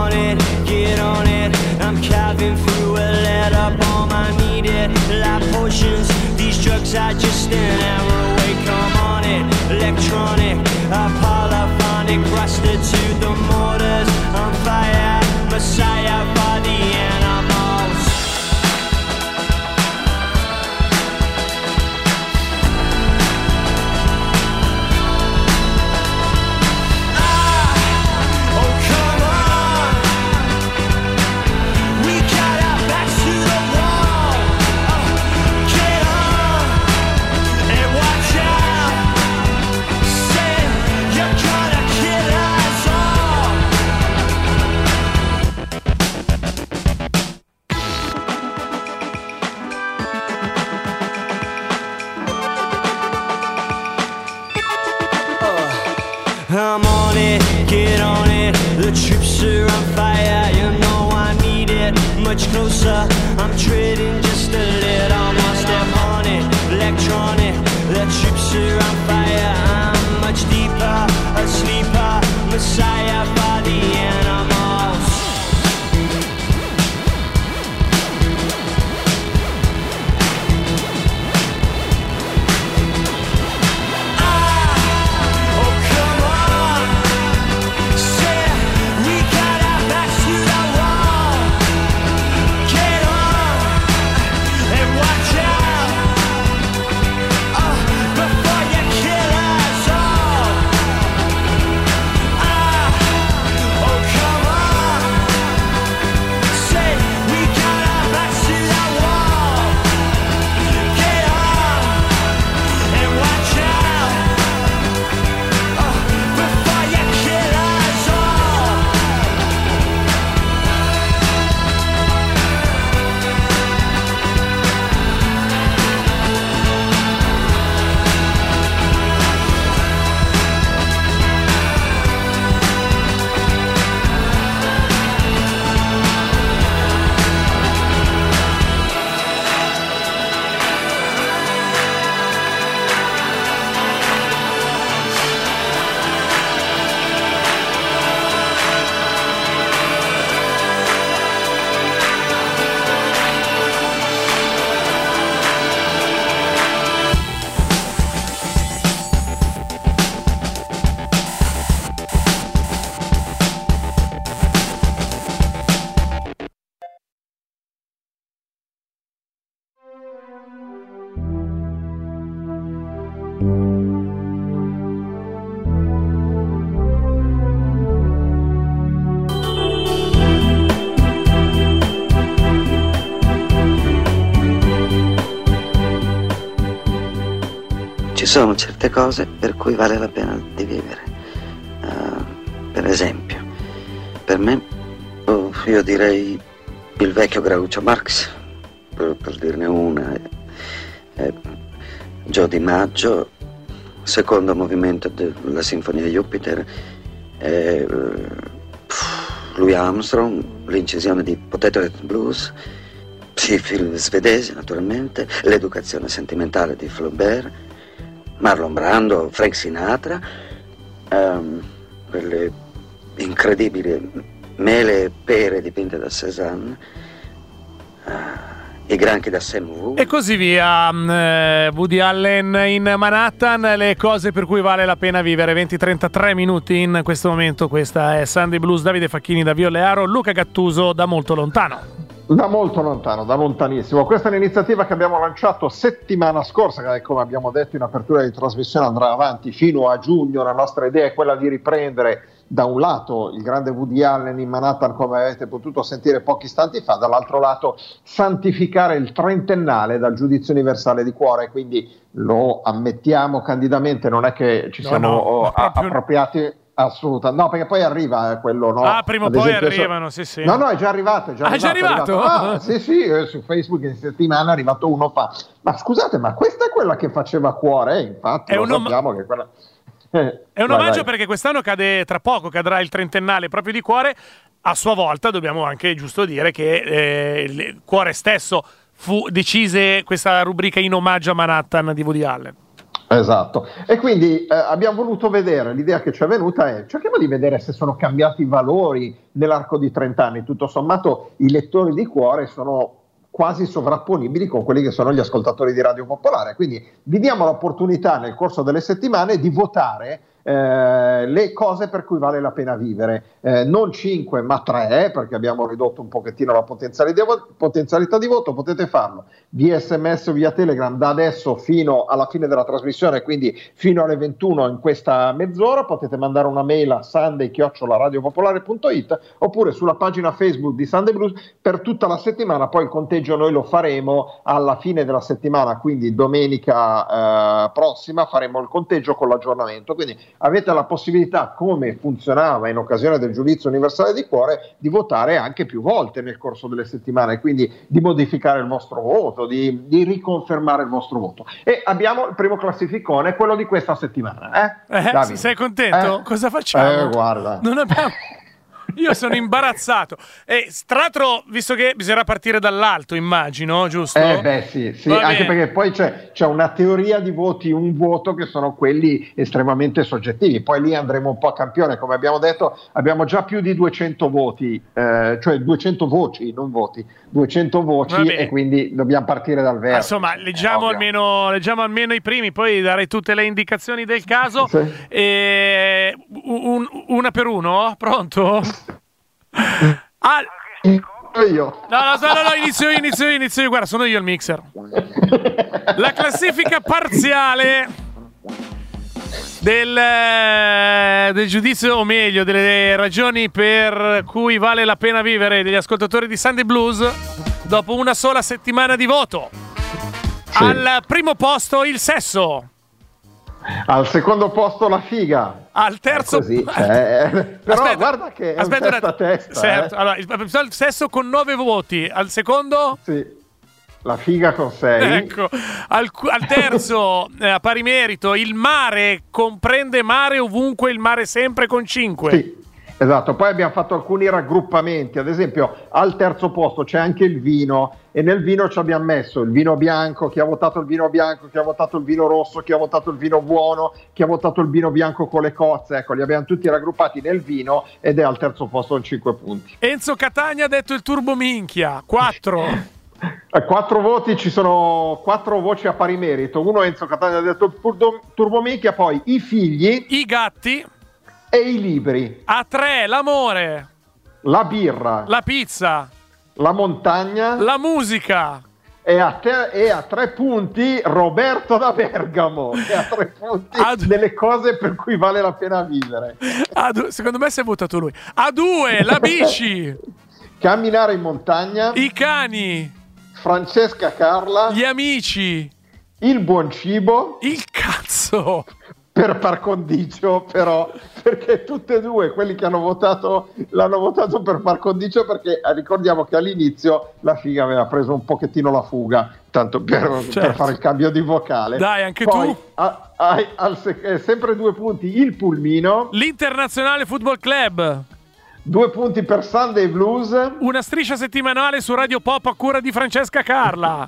on it, get on it. I'm carving through a letter bomb. I need it, like potions. These drugs are just an arrow away. Come on it, electronic, polyphonic, rusted to the mortars. On fire, Messiah I'm on it, get on it. The troops are on fire, you know I need it. Much closer, I'm treading just a little more step on it. Electronic, the troops are on fire. I'm much deeper, a sleeper, messiah for the animals. Certe cose per cui vale la pena di vivere. Eh, per esempio, per me, oh, io direi il vecchio Groucho Marx, per, per dirne una. eh, eh, Gio Di Maggio, secondo movimento della Sinfonia Jupiter, eh, Louis Armstrong, l'incisione di Potato Head Blues, sì, film svedesi naturalmente, l'educazione sentimentale di Flaubert, Marlon Brando, Frank Sinatra, ehm, quelle incredibili mele e pere dipinte da Cézanne, eh, i granchi da Sam Wu. E così via. Mm, eh, Woody Allen in Manhattan, le cose per cui vale la pena vivere. 20-33 minuti in questo momento. Questa è Sunday Blues. Davide Facchini da Violearo, Luca Gattuso da molto lontano. Da molto lontano, da lontanissimo. Questa è un'iniziativa che abbiamo lanciato settimana scorsa, che come abbiamo detto in apertura di trasmissione andrà avanti fino a giugno. La nostra idea è quella di riprendere da un lato il grande Woody Allen in Manhattan, come avete potuto sentire pochi istanti fa, dall'altro lato santificare il trentennale dal giudizio universale di cuore, quindi lo ammettiamo candidamente, non è che ci No, siamo no, oh, appropriati assolutamente, no perché poi arriva eh, quello, no? Ah, prima o poi esempio, so- arrivano, sì, sì. No, no, è già arrivato. È già Ah, è già arrivato, arrivato? Ah, sì, sì, eh, su Facebook in settimana è arrivato uno fa. Ma scusate, ma questa è quella che faceva cuore? Eh, infatti, È lo un om- sappiamo che quella... È un Vai, omaggio vai. perché quest'anno cade tra poco, cadrà il trentennale proprio di cuore. A sua volta dobbiamo anche giusto dire che eh, il cuore stesso fu decise questa rubrica in omaggio a Manhattan di Woody Allen. Esatto, e quindi eh, abbiamo voluto vedere, l'idea che ci è venuta è cerchiamo di vedere se sono cambiati i valori nell'arco di 30 anni, tutto sommato i lettori di cuore sono quasi sovrapponibili con quelli che sono gli ascoltatori di Radio Popolare, quindi vi diamo l'opportunità nel corso delle settimane di votare eh, le cose per cui vale la pena vivere, eh, non 5 ma 3 perché abbiamo ridotto un pochettino la potenzialità, potenzialità di voto, potete farlo via sms o via telegram da adesso fino alla fine della trasmissione, quindi fino alle 21 in questa mezz'ora, potete mandare una mail a sunday-radiopopolare.it oppure sulla pagina Facebook di Sunday Blues per tutta la settimana, poi il conteggio noi lo faremo alla fine della settimana, quindi domenica eh, prossima faremo il conteggio con l'aggiornamento, quindi avete la possibilità, come funzionava in occasione del giudizio universale di cuore, di votare anche più volte nel corso delle settimane, quindi di modificare il vostro voto, di, di riconfermare il vostro voto. E abbiamo il primo classificone, quello di questa settimana. Eh? Eh, sei contento? Eh? Cosa facciamo? Eh, guarda. Non abbiamo... Io sono imbarazzato. E tra l'altro, visto che bisognerà partire dall'alto, immagino, giusto? Eh beh sì, sì anche perché poi c'è, c'è una teoria di voti, un voto che sono quelli estremamente soggettivi, poi lì andremo un po' a campione, come abbiamo detto abbiamo già più di 200 voti, eh, cioè 200 voci, non voti, 200 Va voci e quindi dobbiamo partire dal verso. Insomma, leggiamo almeno, leggiamo almeno i primi, poi darei tutte le indicazioni del caso. Sì. E un- una per uno, pronto? Ah, Io. No, no, no, no, no, inizio io, inizio io, inizio io. Guarda, sono io il mixer. La classifica parziale del, eh, del giudizio, o meglio, delle ragioni per cui vale la pena vivere degli ascoltatori di Sunday Blues dopo una sola settimana di voto. Al primo posto il sesso. Al secondo posto la figa. Al terzo Così, cioè, però Aspetta, guarda che è aspetta testa a attimo. testa. Certo, eh. allora, il, il sesso con 9 voti. Al secondo? Sì. La figa con 6. Ecco, al, al terzo, eh, a pari merito, il mare comprende mare ovunque, il mare sempre con 5. Sì, esatto. Poi abbiamo fatto alcuni raggruppamenti, ad esempio al terzo posto c'è anche il vino e nel vino ci abbiamo messo il vino bianco, chi ha votato il vino bianco, chi ha votato il vino rosso, chi ha votato il vino buono, chi ha votato il vino bianco con le cozze, ecco, li abbiamo tutti raggruppati nel vino ed è al terzo posto con 5 punti. Enzo Catania ha detto il turbo minchia, 4. A quattro voti ci sono quattro voci a pari merito. Uno Enzo Catania ha detto il turbo, Turbominchia, poi i figli I gatti. E i libri, A 3, l'amore, la birra, la pizza, la montagna. La musica. e a, te- e a tre punti Roberto da Bergamo. E a tre punti Ad- delle cose per cui vale la pena vivere. A du- secondo me si è votato lui. A 2, la bici, Camminare in montagna, i cani, Francesca Carla, gli amici, il buon cibo. Il cazzo. Per par condicio però perché tutte e due quelli che hanno votato l'hanno votato per par condicio perché eh, ricordiamo che all'inizio la figa aveva preso un pochettino la fuga tanto per, per Certo. fare il cambio di vocale Dai, anche Poi, tu? a- al sec- eh, sempre due punti il pulmino L'Internazionale Football Club. Due punti per Sunday Blues Una striscia settimanale su Radio Pop a cura di Francesca Carla.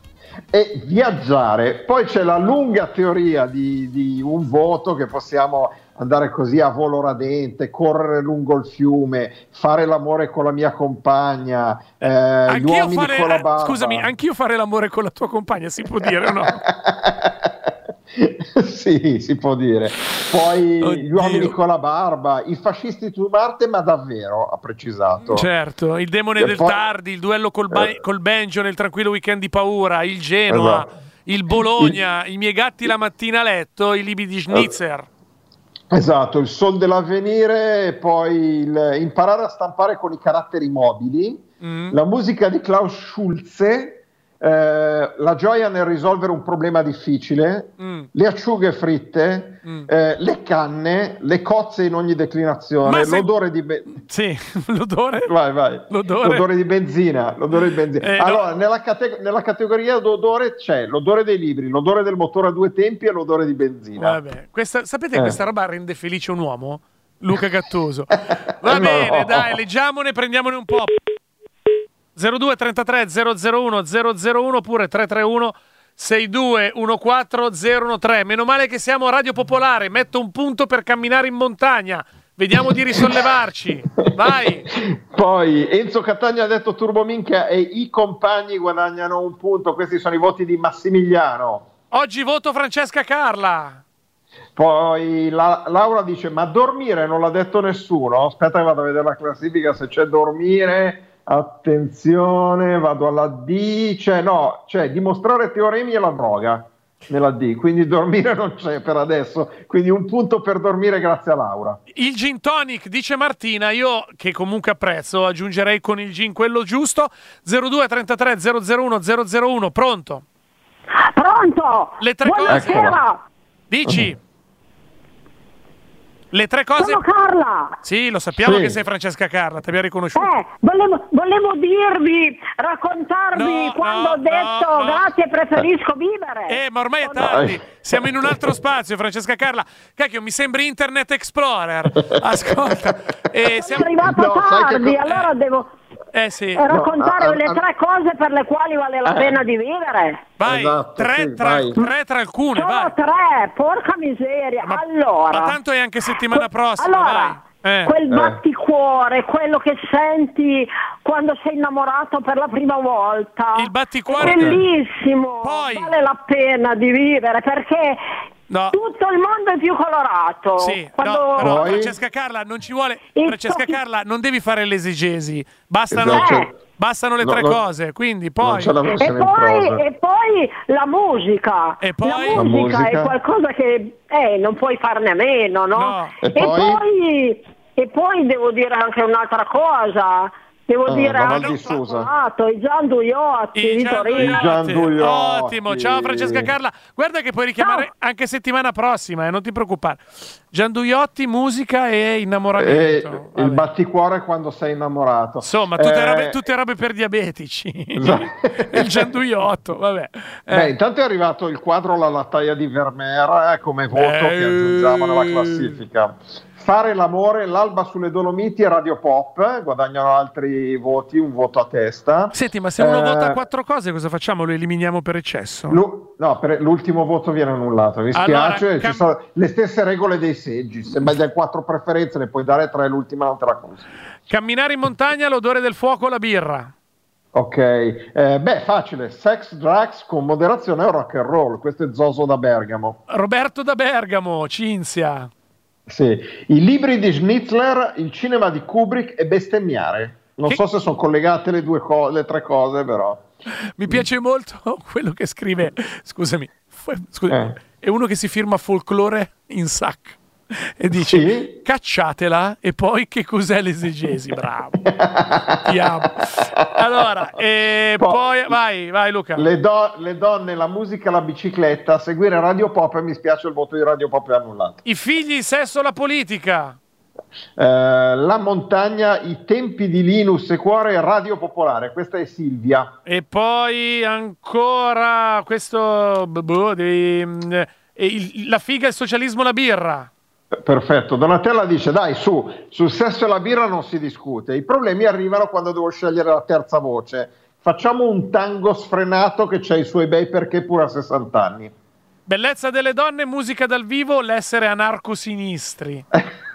e viaggiare poi c'è la lunga teoria di, di un voto che possiamo andare così a volo radente, correre lungo il fiume, fare l'amore con la mia compagna, eh, gli Anch'io uomini fare, con la eh, barba. scusami, anch'io fare l'amore con la tua compagna, si può dire o no? sì, si può dire. Poi gli Oddio. uomini con la barba, i fascisti su Marte, ma davvero, ha precisato. Certo, il demone E del poi- Tardi, il duello col, ba- Eh. col Benjo nel tranquillo weekend di paura, il Genoa, Esatto. il Bologna, i miei gatti la mattina a letto, i libi di Schnitzer. Esatto, il sol dell'avvenire, e poi il imparare a stampare con i caratteri mobili, Mm. la musica di Klaus Schulze, eh, la gioia nel risolvere un problema difficile, Mm. le acciughe fritte, Mm. eh, le canne, le cozze in ogni declinazione, se- l'odore di be- Sì, l'odore. Vai, vai. L'odore. di benzina. L'odore di benzina. Eh, no. allora, nella, cate- nella categoria d'odore c'è l'odore dei libri, l'odore del motore a due tempi e l'odore di benzina. Questa, sapete Eh. questa roba rende felice un uomo? Luca Gattuso. Va No. bene, dai, leggiamone, prendiamone un po'. 02 33 001 001 oppure 331 6214013. Meno male che siamo a Radio Popolare. Metto un punto per camminare in montagna. Vediamo di risollevarci. Vai. Poi Enzo Catania ha detto Turbo Minchia e i compagni guadagnano un punto. Questi sono i voti di Massimiliano. Oggi voto Francesca Carla. Poi la- Laura dice: Ma dormire non l'ha detto nessuno? Aspetta, che vado a vedere la classifica se c'è dormire. Attenzione, vado alla D. C'è no, c'è dimostrare teoremi e la droga nella D. Quindi dormire non c'è per adesso. Quindi un punto per dormire, grazie a Laura. Il gin tonic, dice Martina, io che comunque apprezzo, aggiungerei con il gin quello giusto. 02 33 001 001, pronto? Pronto? Le tre Buonasera. cose. Dici. Le tre cose. Sono Carla. Sì, lo sappiamo Sì. che sei Francesca Carla, ti abbiamo riconosciuto. Eh, volevo, volevo dirvi, raccontarvi No, quando no, ho detto no, no. grazie, preferisco vivere. Eh, ma ormai è tardi. Siamo in un altro spazio, Francesca Carla. Cacchio, mi sembri Internet Explorer. Ascolta. Eh, Sono arrivato tardi, allora devo Eh sì. eh, raccontare No, le ah, tre cose per le quali vale la Eh. pena di vivere. Vai, Esatto, tre, tra, tre tra alcune, Sono vai. tre, porca miseria. allora, Ma tanto è anche settimana prossima, allora, vai. Eh. quel Eh. batticuore, quello che senti quando sei innamorato per la prima volta. Il batticuore- È bellissimo. Vale la pena di vivere perché No. tutto il mondo è più colorato. Sì, Quando- no, però Francesca Carla non ci vuole. Francesca Carla, non devi fare l'esegesi. Bastano, Esatto. bastano le No, tre no. cose. Quindi poi. E poi, e poi la musica. E poi? La La musica, musica. è qualcosa che eh, non puoi farne a meno, no? E E, poi? poi? e poi devo dire anche un'altra cosa. Devo Ah, dire Donald anche di. Passato, i Gian Duiotti I di Gian Torino. Duiotti. Gian Duiotti. Ottimo, ciao Francesca Carla. Guarda che puoi richiamare anche settimana prossima, eh, non ti preoccupare. Gianduiotti, musica e E innamoramento. il batticuore quando sei innamorato. Insomma, tutte, Eh, robe, tutte robe per diabetici. Esatto. il Gianduiotto, vabbè. Eh, Beh, intanto è arrivato il quadro La lattaia di Vermeer eh, come voto che aggiungiamo nella classifica. Fare l'amore, l'alba sulle Dolomiti e Radio Pop eh, guadagnano altri voti, un voto a testa. Senti, ma se uno Eh, vota quattro cose, cosa facciamo? Lo eliminiamo per eccesso? Lu- no, per- l'ultimo voto viene annullato. Mi Allora, spiace, cam- ci sono le stesse regole dei seggi. Se mai dai quattro preferenze, ne puoi dare tre, l'ultima te la consiglio. Camminare in montagna, l'odore del fuoco, la birra. Ok, eh, beh, facile. Sex, drugs con moderazione e rock and roll. Questo è Zoso da Bergamo. Roberto da Bergamo, Cinzia. Sì, i libri di Schnitzler, il cinema di Kubrick e bestemmiare. Non so se sono collegate le, due co- le tre cose, però. Mi piace molto quello che scrive, scusami, fu- scusa, Eh. è uno che si firma folklore in sac e dice cacciatela e poi che cos'è l'esegesi, bravo. Ti amo. Allora, e poi vai, vai Luca. Le, do- le donne, la musica, la bicicletta, seguire Radio Pop e mi spiace il voto di Radio Pop è annullato. I figli, il sesso, la politica. Eh, la montagna, i tempi di Linus e Cuore, Radio Popolare. Questa è Silvia. E poi ancora questo boh, di- mm, e il- la figa, il socialismo, la birra. Perfetto, Donatella dice dai su, sul sesso e la birra non si discute, i problemi arrivano quando devo scegliere la terza voce, facciamo un tango sfrenato che c'ha i suoi bei perché pure a 60 anni. Bellezza delle donne, musica dal vivo, l'essere anarco-sinistri.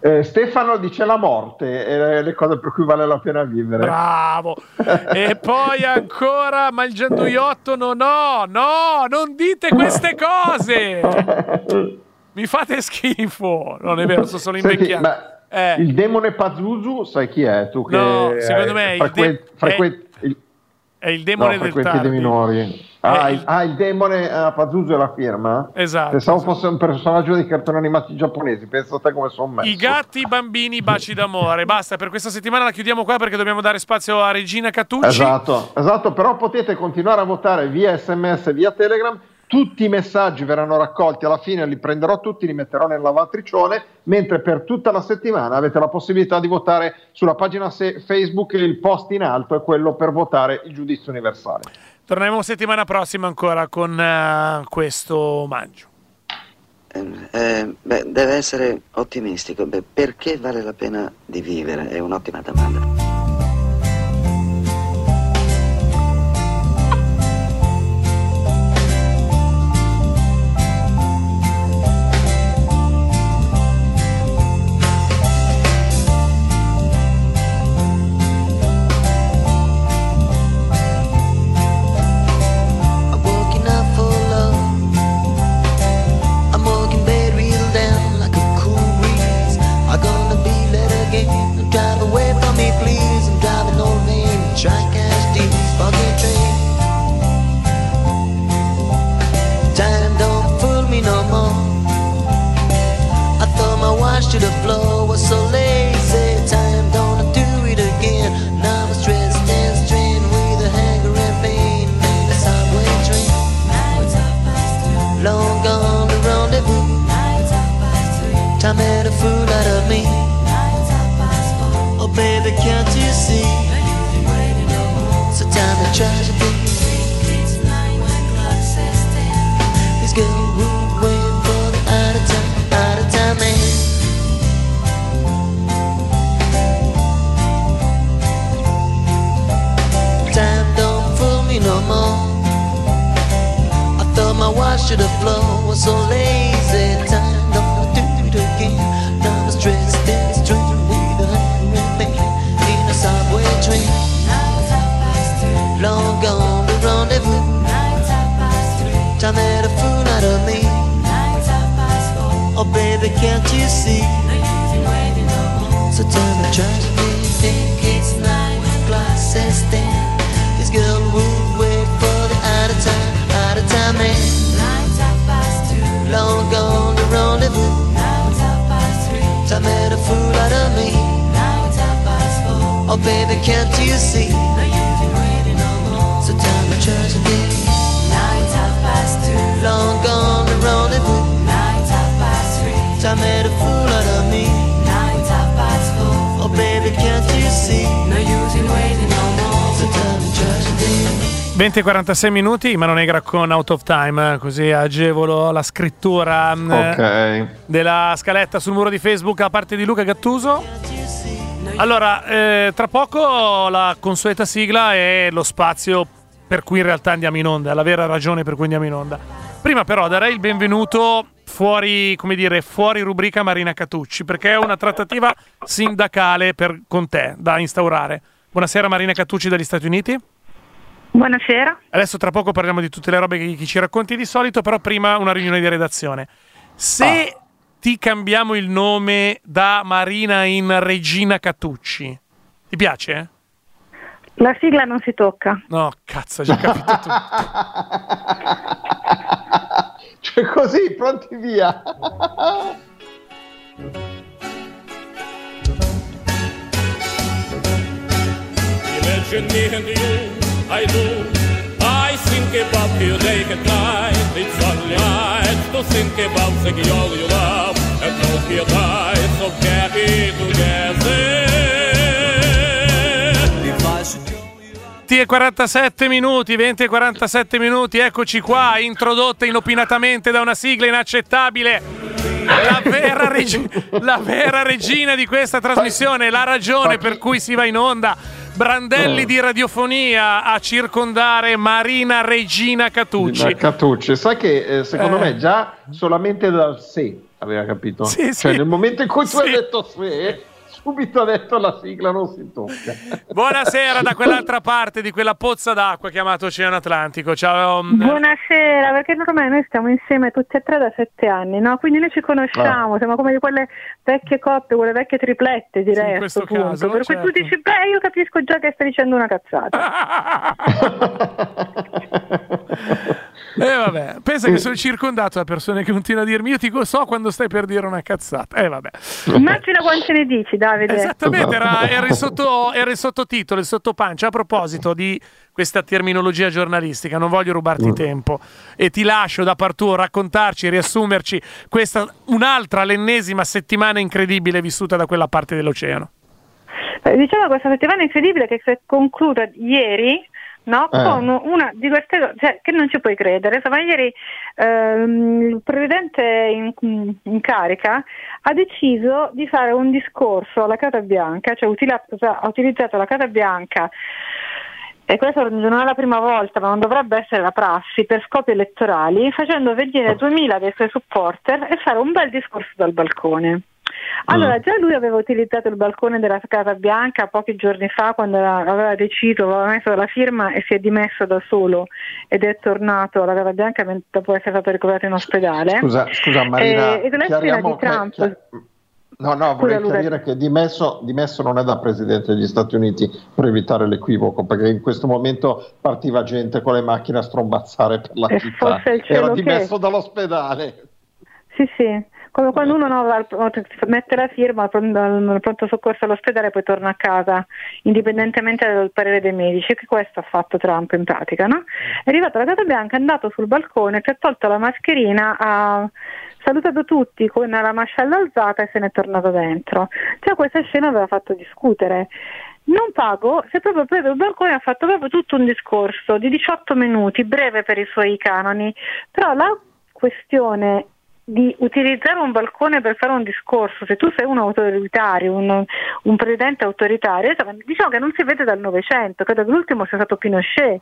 Eh, Stefano dice la morte, eh, le cose per cui vale la pena vivere. Bravo. e poi ancora, ma il gianduiotto no, no, no, non dite queste cose. Mi fate schifo. Non è vero, sto solo Senti, invecchiando. ma Eh. Il demone Pazuzu, sai chi è? Tu che No, secondo me il frequen- de- frequen- il- È il demone no, del tardi. dei minori. Ah, Eh, il, ah, il demone ah, Pazuzu è la firma? Esatto, Pensavo fosse un personaggio di cartoni animati giapponesi. Pensa a te come sono messo. I gatti, i bambini, baci d'amore. Basta, per questa settimana la chiudiamo qua perché dobbiamo dare spazio a Regina Catucci. Esatto, esatto, però potete continuare a votare via sms, via telegram. Tutti i messaggi verranno raccolti alla fine, li prenderò tutti, li metterò nel lavatricione, mentre per tutta la settimana avete la possibilità di votare sulla pagina se- Facebook, il post in alto è quello per votare il giudizio universale. Torneremo settimana prossima ancora con eh, questo omaggio. Eh, beh, deve essere ottimistico. Beh, perché vale la pena di vivere? È un'ottima domanda. 46 minuti, Mano Negra con Out of Time, così agevolo la scrittura mm, Ok. della scaletta sul muro di Facebook a parte di Luca Gattuso. Allora, eh, tra poco la consueta sigla è lo spazio per cui in realtà andiamo in onda, la vera ragione per cui andiamo in onda. Prima però darei il benvenuto fuori, come dire, fuori rubrica Marina Catucci, perché è una trattativa sindacale per- con te da instaurare. Buonasera Marina Catucci dagli Stati Uniti. Buonasera. Adesso tra poco parliamo di tutte le robe che, che ci racconti di solito, però prima una riunione di redazione. Se ti cambiamo il nome da Marina in Regina Catucci, ti piace? La sigla non si tocca. No, cazzo, ho già capito tutto. Cioè così, pronti via. Imagine me and you, I do. I think about you day and night. It's only right to think about the girl you love and hope you die so happy together. 20 e 47 minuti, 20 e 47 minuti, eccoci qua, introdotta inopinatamente da una sigla inaccettabile. La vera, regi- la vera regina di questa trasmissione, la ragione per cui si va in onda. Brandelli di radiofonia a circondare Marina Regina Catucci. Catucci, sai che eh, secondo Eh. me già solamente dal se aveva capito. Sì, cioè sì. nel momento in cui tu hai Sì. detto se, subito ha detto la sigla non si tocca. Buonasera da quell'altra parte di quella pozza d'acqua chiamato Oceano Atlantico. Ciao. mm, Buonasera, perché ormai noi stiamo insieme tutti e tre da sette anni, no? Quindi noi ci conosciamo, Ah. siamo come di quelle vecchie coppie, quelle vecchie triplette, direi. in a questo punto. caso, per cui tu Certo. dici, beh, io capisco già che stai dicendo una cazzata. Eh vabbè, pensa che sono circondato da persone che continuano a dirmi io ti so quando stai per dire una cazzata. Eh vabbè. Immagina quante ne dici, Davide. Esattamente, era, era il sotto- era il sottotitolo, il sottopancia. A proposito di questa terminologia giornalistica, non voglio rubarti tempo e ti lascio da par tuo raccontarci, riassumerci questa un'altra, l'ennesima settimana incredibile vissuta da quella parte dell'oceano. Eh, Diciamo questa settimana incredibile che si è conclusa ieri no? Eh. con una di queste cose cioè, che non ci puoi credere. Insomma, ieri ehm, il presidente in, in carica ha deciso di fare un discorso alla Casa Bianca, cioè utila- ha utilizzato la Casa Bianca e questa non è la prima volta, ma non dovrebbe essere la prassi per scopi elettorali, facendo venire 2000 dei suoi supporter e fare un bel discorso dal balcone. Allora, già lui aveva utilizzato il balcone della Casa Bianca pochi giorni fa quando era- aveva deciso, aveva messo la firma e si è dimesso da solo ed è tornato alla Casa Bianca dopo essere stato ricoverato in ospedale. Scusa, scusa Marina, Eh, e sfida di che- Trump. chia- No, no, vorrei Luca. chiarire che dimesso, dimesso non è da Presidente degli Stati Uniti per evitare l'equivoco, perché in questo momento partiva gente con le macchine a strombazzare per la E città. Era che- dimesso dall'ospedale. Sì, sì, come quando uno no, mette la firma al pron- al pronto soccorso all'ospedale e poi torna a casa, indipendentemente dal parere dei medici, che questo ha fatto Trump in pratica, no? È arrivato alla Casa Bianca, è andato sul balcone, si è tolto la mascherina, ha salutato tutti con la mascella alzata e se n'è tornato dentro. Già questa scena aveva fatto discutere. non pago, è proprio preso il balcone ha fatto proprio tutto un discorso di 18 minuti, breve per i suoi canoni, però la questione di utilizzare un balcone per fare un discorso, se tu sei un autoritario, un, un presidente autoritario, diciamo che non si vede dal Novecento, credo che l'ultimo sia stato Pinochet.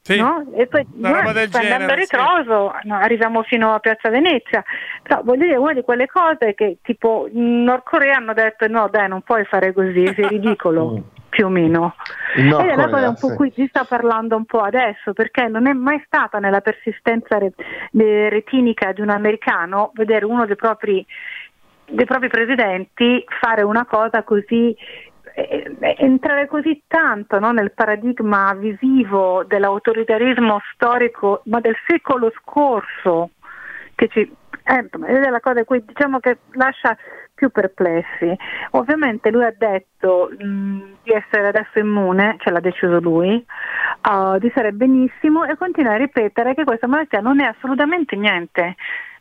Sì, no? E poi noi, andando a genere, sì. ritroso no, arriviamo fino a Piazza Venezia, però voglio dire una di quelle cose che tipo in Nord Corea hanno detto no dai non puoi fare così, sei ridicolo. Più o meno. In Nord Ed è la Corea, cosa un po' cui si sta parlando un po' adesso, perché non è mai stata nella persistenza re- retinica di un americano vedere uno dei propri, dei propri presidenti fare una cosa così eh, eh, entrare così tanto no, nel paradigma visivo dell'autoritarismo storico, ma del secolo scorso, che ci, eh, è la cosa cui diciamo che lascia più perplessi. Ovviamente lui ha detto mh, di essere adesso immune, ce l'ha deciso lui, uh, di stare benissimo e continua a ripetere che questa malattia non è assolutamente niente,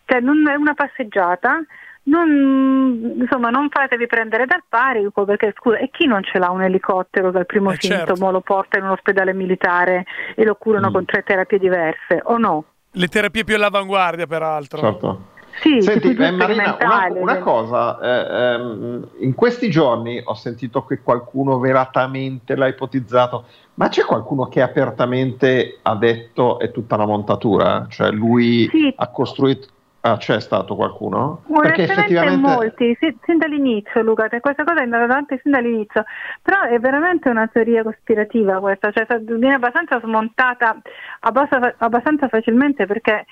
cioè non è una passeggiata. Non, insomma, non fatevi prendere dal panico perché scusa, e chi non ce l'ha un elicottero dal primo Eh, certo. sintomo lo porta in un ospedale militare e lo curano Mm. con tre terapie diverse o no? Le terapie più all'avanguardia, peraltro. Certo. Sì, Senti, eh, Marina, una, una cosa, eh, ehm, in questi giorni ho sentito che qualcuno velatamente l'ha ipotizzato, ma c'è qualcuno che apertamente ha detto è tutta una montatura? Cioè lui Sì. ha costruito... Ah, c'è stato qualcuno? Onestamente molti, sì, sin dall'inizio Luca, che questa cosa è andata avanti sin dall'inizio, però è veramente una teoria cospirativa questa, cioè viene abbastanza smontata abbastanza, abbastanza facilmente perché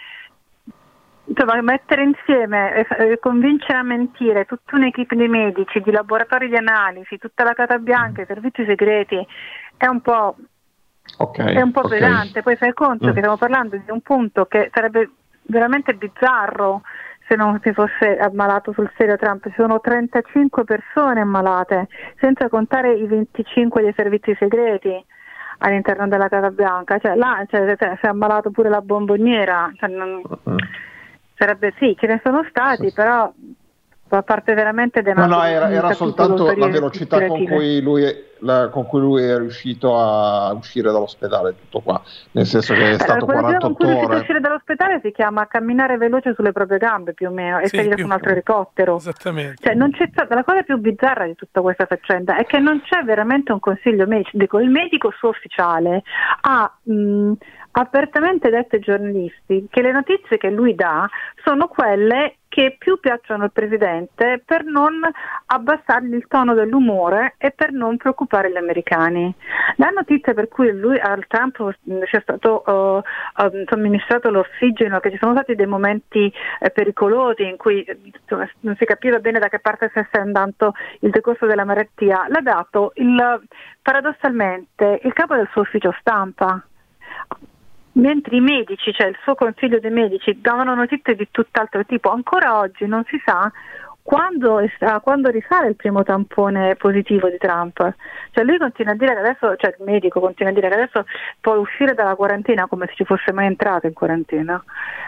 insomma, mettere insieme e, e convincere a mentire tutta un'equipe di medici, di laboratori di analisi, tutta la Casa Bianca, i servizi segreti, è un po' Ok, è un po' ok. pesante, poi fai conto Mm. che stiamo parlando di un punto che sarebbe veramente bizzarro se non si fosse ammalato sul serio Trump. Ci sono 35 persone ammalate, senza contare i 25 dei servizi segreti all'interno della Casa Bianca. Cioè, là cioè, cioè, si è ammalato pure la bomboniera. Cioè, non- sarebbe sì, ce ne sono stati, però fa parte veramente No, della no, era, era soltanto la velocità con cui, lui è, la- con cui lui è riuscito a uscire dall'ospedale, tutto qua, nel senso che è stato la velocità con 48 cui riuscite a ore. uscire dall'ospedale si chiama camminare veloce sulle proprie gambe più o meno e Sì, salire su un altro elicottero. Esattamente. Cioè, non c'è stata, la cosa più bizzarra di tutta questa faccenda è che non c'è veramente un consiglio medico. Il medico suo ufficiale ha mh, apertamente detto ai giornalisti che le notizie che lui dà sono quelle che più piacciono al presidente per non abbassargli il tono dell'umore e per non preoccupare gli americani. La notizia per cui lui, al Trump mh, sia stato eh, eh, somministrato l'ossigeno, che ci sono stati dei momenti eh, pericolosi in cui eh, non si capiva bene da che parte stesse andando il decorso della malattia, l'ha dato il, paradossalmente il capo del suo ufficio stampa mentre i medici, cioè il suo consiglio dei medici, davano notizie di tutt'altro tipo. Ancora oggi non si sa quando, quando risale il primo tampone positivo di Trump. Cioè lui continua a dire che adesso, cioè il medico continua a dire che adesso può uscire dalla quarantena come se ci fosse mai entrato in quarantena.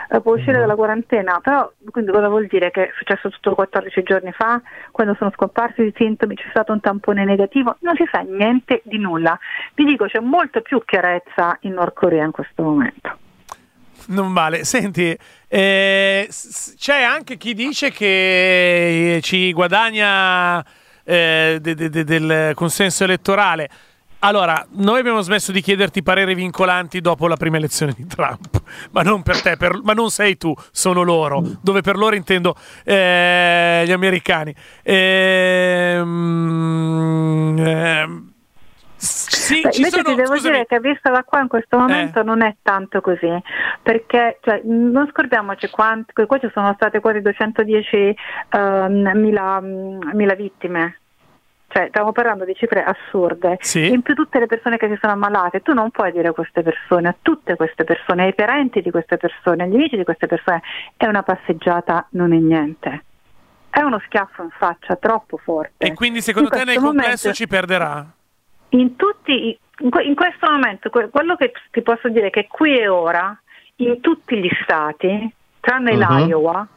Eh, può uscire dalla quarantena, però quindi cosa vuol dire? Che è successo tutto 14 giorni fa, quando sono scomparsi i sintomi, c'è stato un tampone negativo, non si sa niente di nulla. Vi dico, c'è molto più chiarezza in Nord Corea in questo momento. Non male. Senti, eh, c'è anche chi dice che ci guadagna eh, de- de- de- del consenso elettorale. Allora, noi abbiamo smesso di chiederti pareri vincolanti dopo la prima elezione di Trump, ma non per te, per- ma non sei tu, sono loro, dove per loro intendo eh, gli americani. Ehm, ehm, sì, Beh, ci invece sono, ti devo scusami, dire che vista da qua in questo momento Eh. non è tanto così, perché cioè, non scordiamoci quanti, qua ci sono state quasi 210 ehm, mila, mila vittime. Cioè, stiamo parlando di cifre assurde. Sì. In più tutte le persone che si sono ammalate, tu non puoi dire a queste persone, a tutte queste persone, ai parenti di queste persone, agli amici di queste persone, è una passeggiata, non è niente. È uno schiaffo in faccia troppo forte. E quindi secondo In te nel questo complesso momento- ci perderà? In tutti in, que- in questo momento que- quello che ti posso dire è che qui e ora in tutti gli stati tranne Mhm. l'Iowa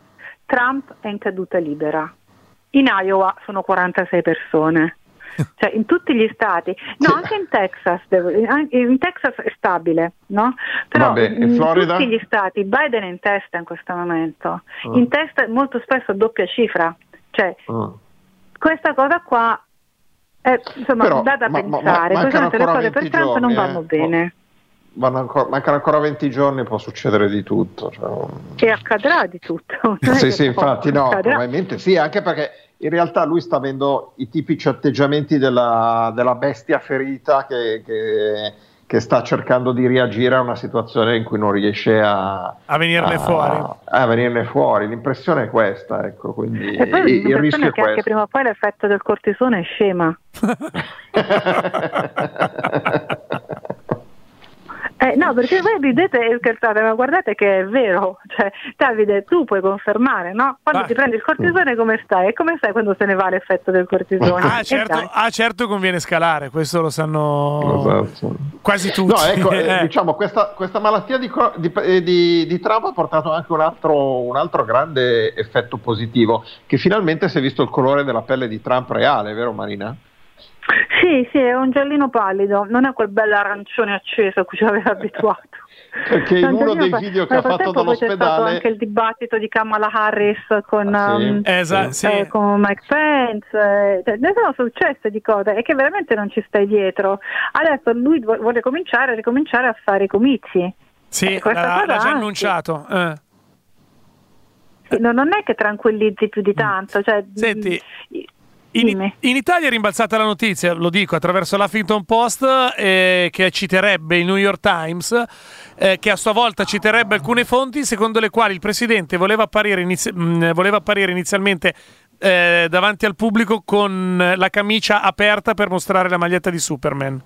Trump è in caduta libera in Iowa sono 46 persone cioè in tutti gli stati, no anche in Texas, in Texas è stabile, no? Però Vabbè, in Florida? tutti gli stati Biden è in testa in questo momento, Ah. in testa molto spesso a doppia cifra, cioè Ah. questa cosa qua è insomma Però, da da ma- ma- pensare, mancano Così le cose per 20 Trump non vanno eh. bene Vanno ancora- mancano ancora 20 giorni, può succedere di tutto. cioè, e accadrà di tutto. è Sì, sì, infatti no, accadrà. probabilmente sì, anche perché in realtà lui sta avendo i tipici atteggiamenti della, della bestia ferita che, che- che sta cercando di reagire a una situazione in cui non riesce a, A venirne a- fuori. a venirne fuori. L'impressione è questa, ecco, quindi E poi il, rischio è è che anche questo. prima o poi l'effetto del cortisone è scema. Eh, no, perché voi ridete e scherzate, ma guardate che è vero. Cioè, Davide, tu puoi confermare, no? Quando Ah. ti prendi il cortisone come stai? E come stai quando se ne va l'effetto del cortisone? Ah, Eh, certo, ah, certo conviene scalare, questo lo sanno quasi tutti. No, ecco, eh, Eh. diciamo, questa, questa malattia di, co- di- eh, di- di Trump ha portato anche un altro, un altro grande effetto positivo, che finalmente si è visto il colore della pelle di Trump reale, vero Marina? Sì, sì, è un giallino pallido, non è quel bello arancione acceso a cui ci aveva abituato. Perché in uno dei video che ha fatto poi c'è stato dall'ospedale... anche il dibattito di Kamala Harris con, Ah, sì? um, Esatto, sì. eh, con Mike Pence, eh, cioè, ne sono successe di cose e che veramente non ci stai dietro. Adesso lui vu- vuole cominciare, ricominciare a fare i comizi. Sì, Eh, questa l'ha, cosa l'ha già annunciato. eh. Sì, no, non è che tranquillizzi più di tanto. Cioè, Senti, mm, In, in Italia è rimbalzata la notizia, lo dico attraverso l'Huffington Post, eh, che citerebbe il New York Times, eh, che a sua volta citerebbe alcune fonti secondo le quali il presidente voleva apparire, inizi- mh, voleva apparire inizialmente eh, davanti al pubblico con la camicia aperta per mostrare la maglietta di Superman.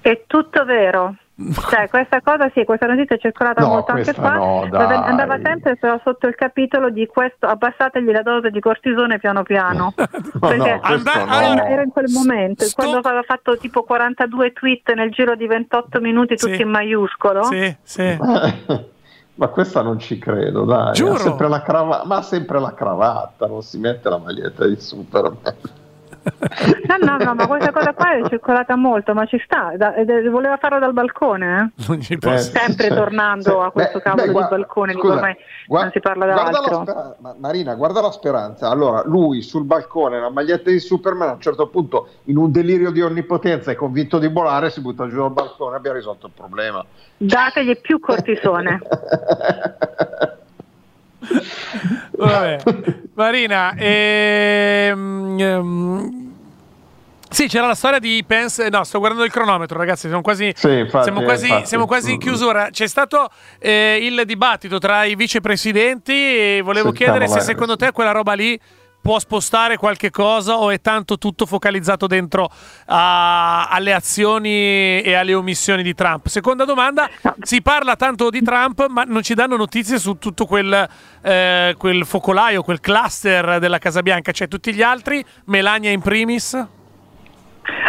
È tutto vero. Cioè, questa cosa sì, questa notizia è circolata No, molto anche qua. no, andava sempre però sotto il capitolo di questo abbassategli la dose di cortisone piano piano. Perché Anda- no. era, era in quel momento, quando aveva fatto tipo 42 tweet nel giro di 28 minuti tutti Sì. in maiuscolo. Sì, sì. Ma questa non ci credo, dai. Giuro. Ha sempre la crava- ma ha sempre la cravatta, non si mette la maglietta di Superman. No, no, no, ma questa cosa qua è circolata molto, ma ci sta. Da- ed è- voleva farlo dal balcone, eh? Non ci Eh, Sempre sì, tornando sì. a questo Beh, cavolo beh, di guarda, balcone, dico scusa, ormai gua- non si parla guarda la d'altro. spera- ma- Marina, guarda la speranza. Allora, lui sul balcone, la maglietta di Superman, a un certo punto, in un delirio di onnipotenza e convinto di volare, si butta giù dal balcone e abbiamo risolto il problema. Dategli più cortisone. Vabbè. Marina, ehm, ehm, sì, c'era la storia di Pence. No, sto guardando il cronometro, ragazzi. Siamo quasi, Sì, infatti, siamo quasi, infatti. siamo quasi in chiusura. C'è stato eh, il dibattito tra i vicepresidenti e volevo Sì, chiedere se secondo te quella roba lì può spostare qualche cosa o è tanto tutto focalizzato dentro a- alle azioni e alle omissioni di Trump? Seconda domanda, si parla tanto di Trump ma non ci danno notizie su tutto quel, eh, quel focolaio, quel cluster della Casa Bianca, cioè tutti gli altri, Melania in primis?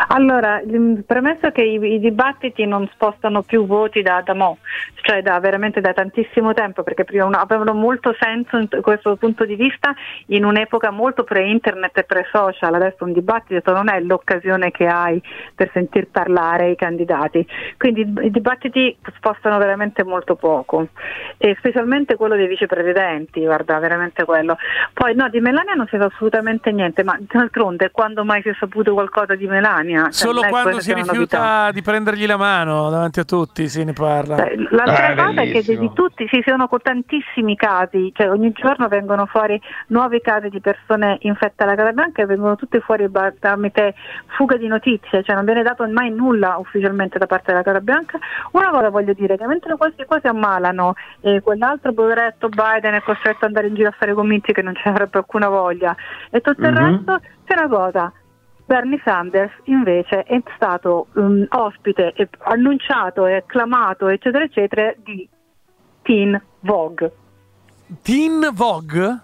Allora, il- premesso che i, i dibattiti non spostano più voti da, da mo', cioè da veramente da tantissimo tempo, perché prima una- avevano molto senso in questo punto di vista in un'epoca molto pre-internet e pre-social, adesso un dibattito non è l'occasione che hai per sentir parlare i candidati, quindi i dibattiti spostano veramente molto poco, e specialmente quello dei vicepresidenti, guarda, veramente quello. Poi no, di Melania non si sa assolutamente niente, ma d'altronde quando mai si è saputo qualcosa di Melania? Cioè, Solo non è quando si rifiuta di prendergli la mano davanti a tutti si ne parla. L'altra Ah, cosa è che di, bellissimo. tutti ci sono tantissimi casi, cioè ogni giorno vengono fuori nuovi casi di persone infette alla Casa Bianca e vengono tutti fuori tramite fuga di notizie, cioè non viene dato mai nulla ufficialmente da parte della Casa Bianca. Una cosa voglio dire, che mentre questi qua si ammalano e quell'altro poveretto Biden è costretto ad andare in giro a fare comizi che non ce ne avrebbe alcuna voglia e tutto il Mhm. resto, c'è una cosa, Bernie Sanders invece è stato um, ospite, e annunciato e acclamato eccetera eccetera di Teen Vogue. Teen Vogue?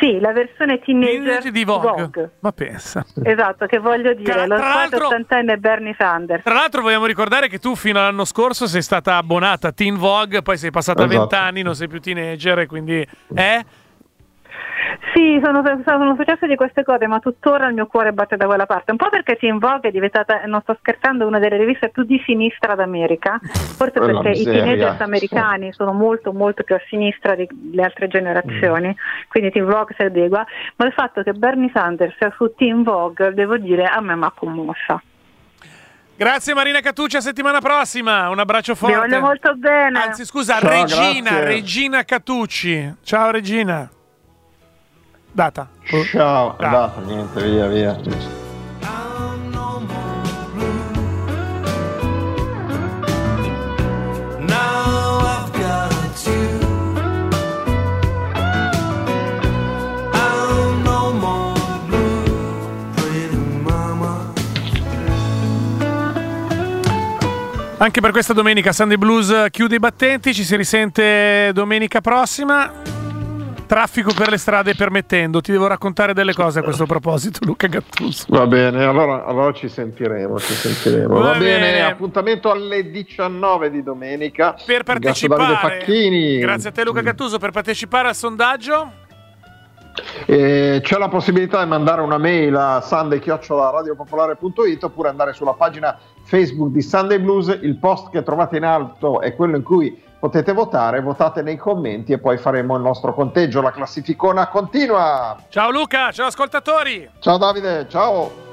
Sì, la versione teenager di Vogue. Ma pensa. Esatto, che voglio dire, Tra- lo l'altro- ottantenne Bernie Sanders. Tra l'altro vogliamo ricordare che tu fino all'anno scorso sei stata abbonata a Teen Vogue, poi sei passata a Esatto. 20 anni, non sei più teenager e quindi... Eh? Sì, sono, sono successe di queste cose, ma tuttora il mio cuore batte da quella parte. Un po' perché Teen Vogue è diventata, non sto scherzando, una delle riviste più di sinistra d'America, forse Quella perché miseria. i teenagers americani sono molto molto più a sinistra delle altre generazioni, quindi Teen Vogue si adegua, ma il fatto che Bernie Sanders sia su Teen Vogue, devo dire, a me mi ha commossa. Grazie Marina Catucci, a settimana prossima. Un abbraccio forte. Vi voglio molto bene. Anzi, scusa, Ciao, Regina, grazie. Regina Catucci. Ciao Regina. Data. Ciao, è Ah. andata, niente, via, via. Anche per questa domenica Sunday Blues chiude i battenti, ci si risente domenica prossima. Traffico per le strade permettendo, ti devo raccontare delle cose a questo proposito, Luca Gattuso. Va bene, allora, allora ci sentiremo, ci sentiremo. Va, Va bene. bene. appuntamento alle 19 di domenica. Per partecipare, grazie a te Luca Gattuso, per partecipare al sondaggio. Eh, c'è la possibilità di mandare una mail a sunday-radiopopolare.it oppure andare sulla pagina Facebook di Sunday Blues. Il post che trovate in alto è quello in cui potete votare. Votate nei commenti e poi faremo il nostro conteggio. La classificona continua. Ciao Luca, ciao ascoltatori. Ciao Davide, ciao.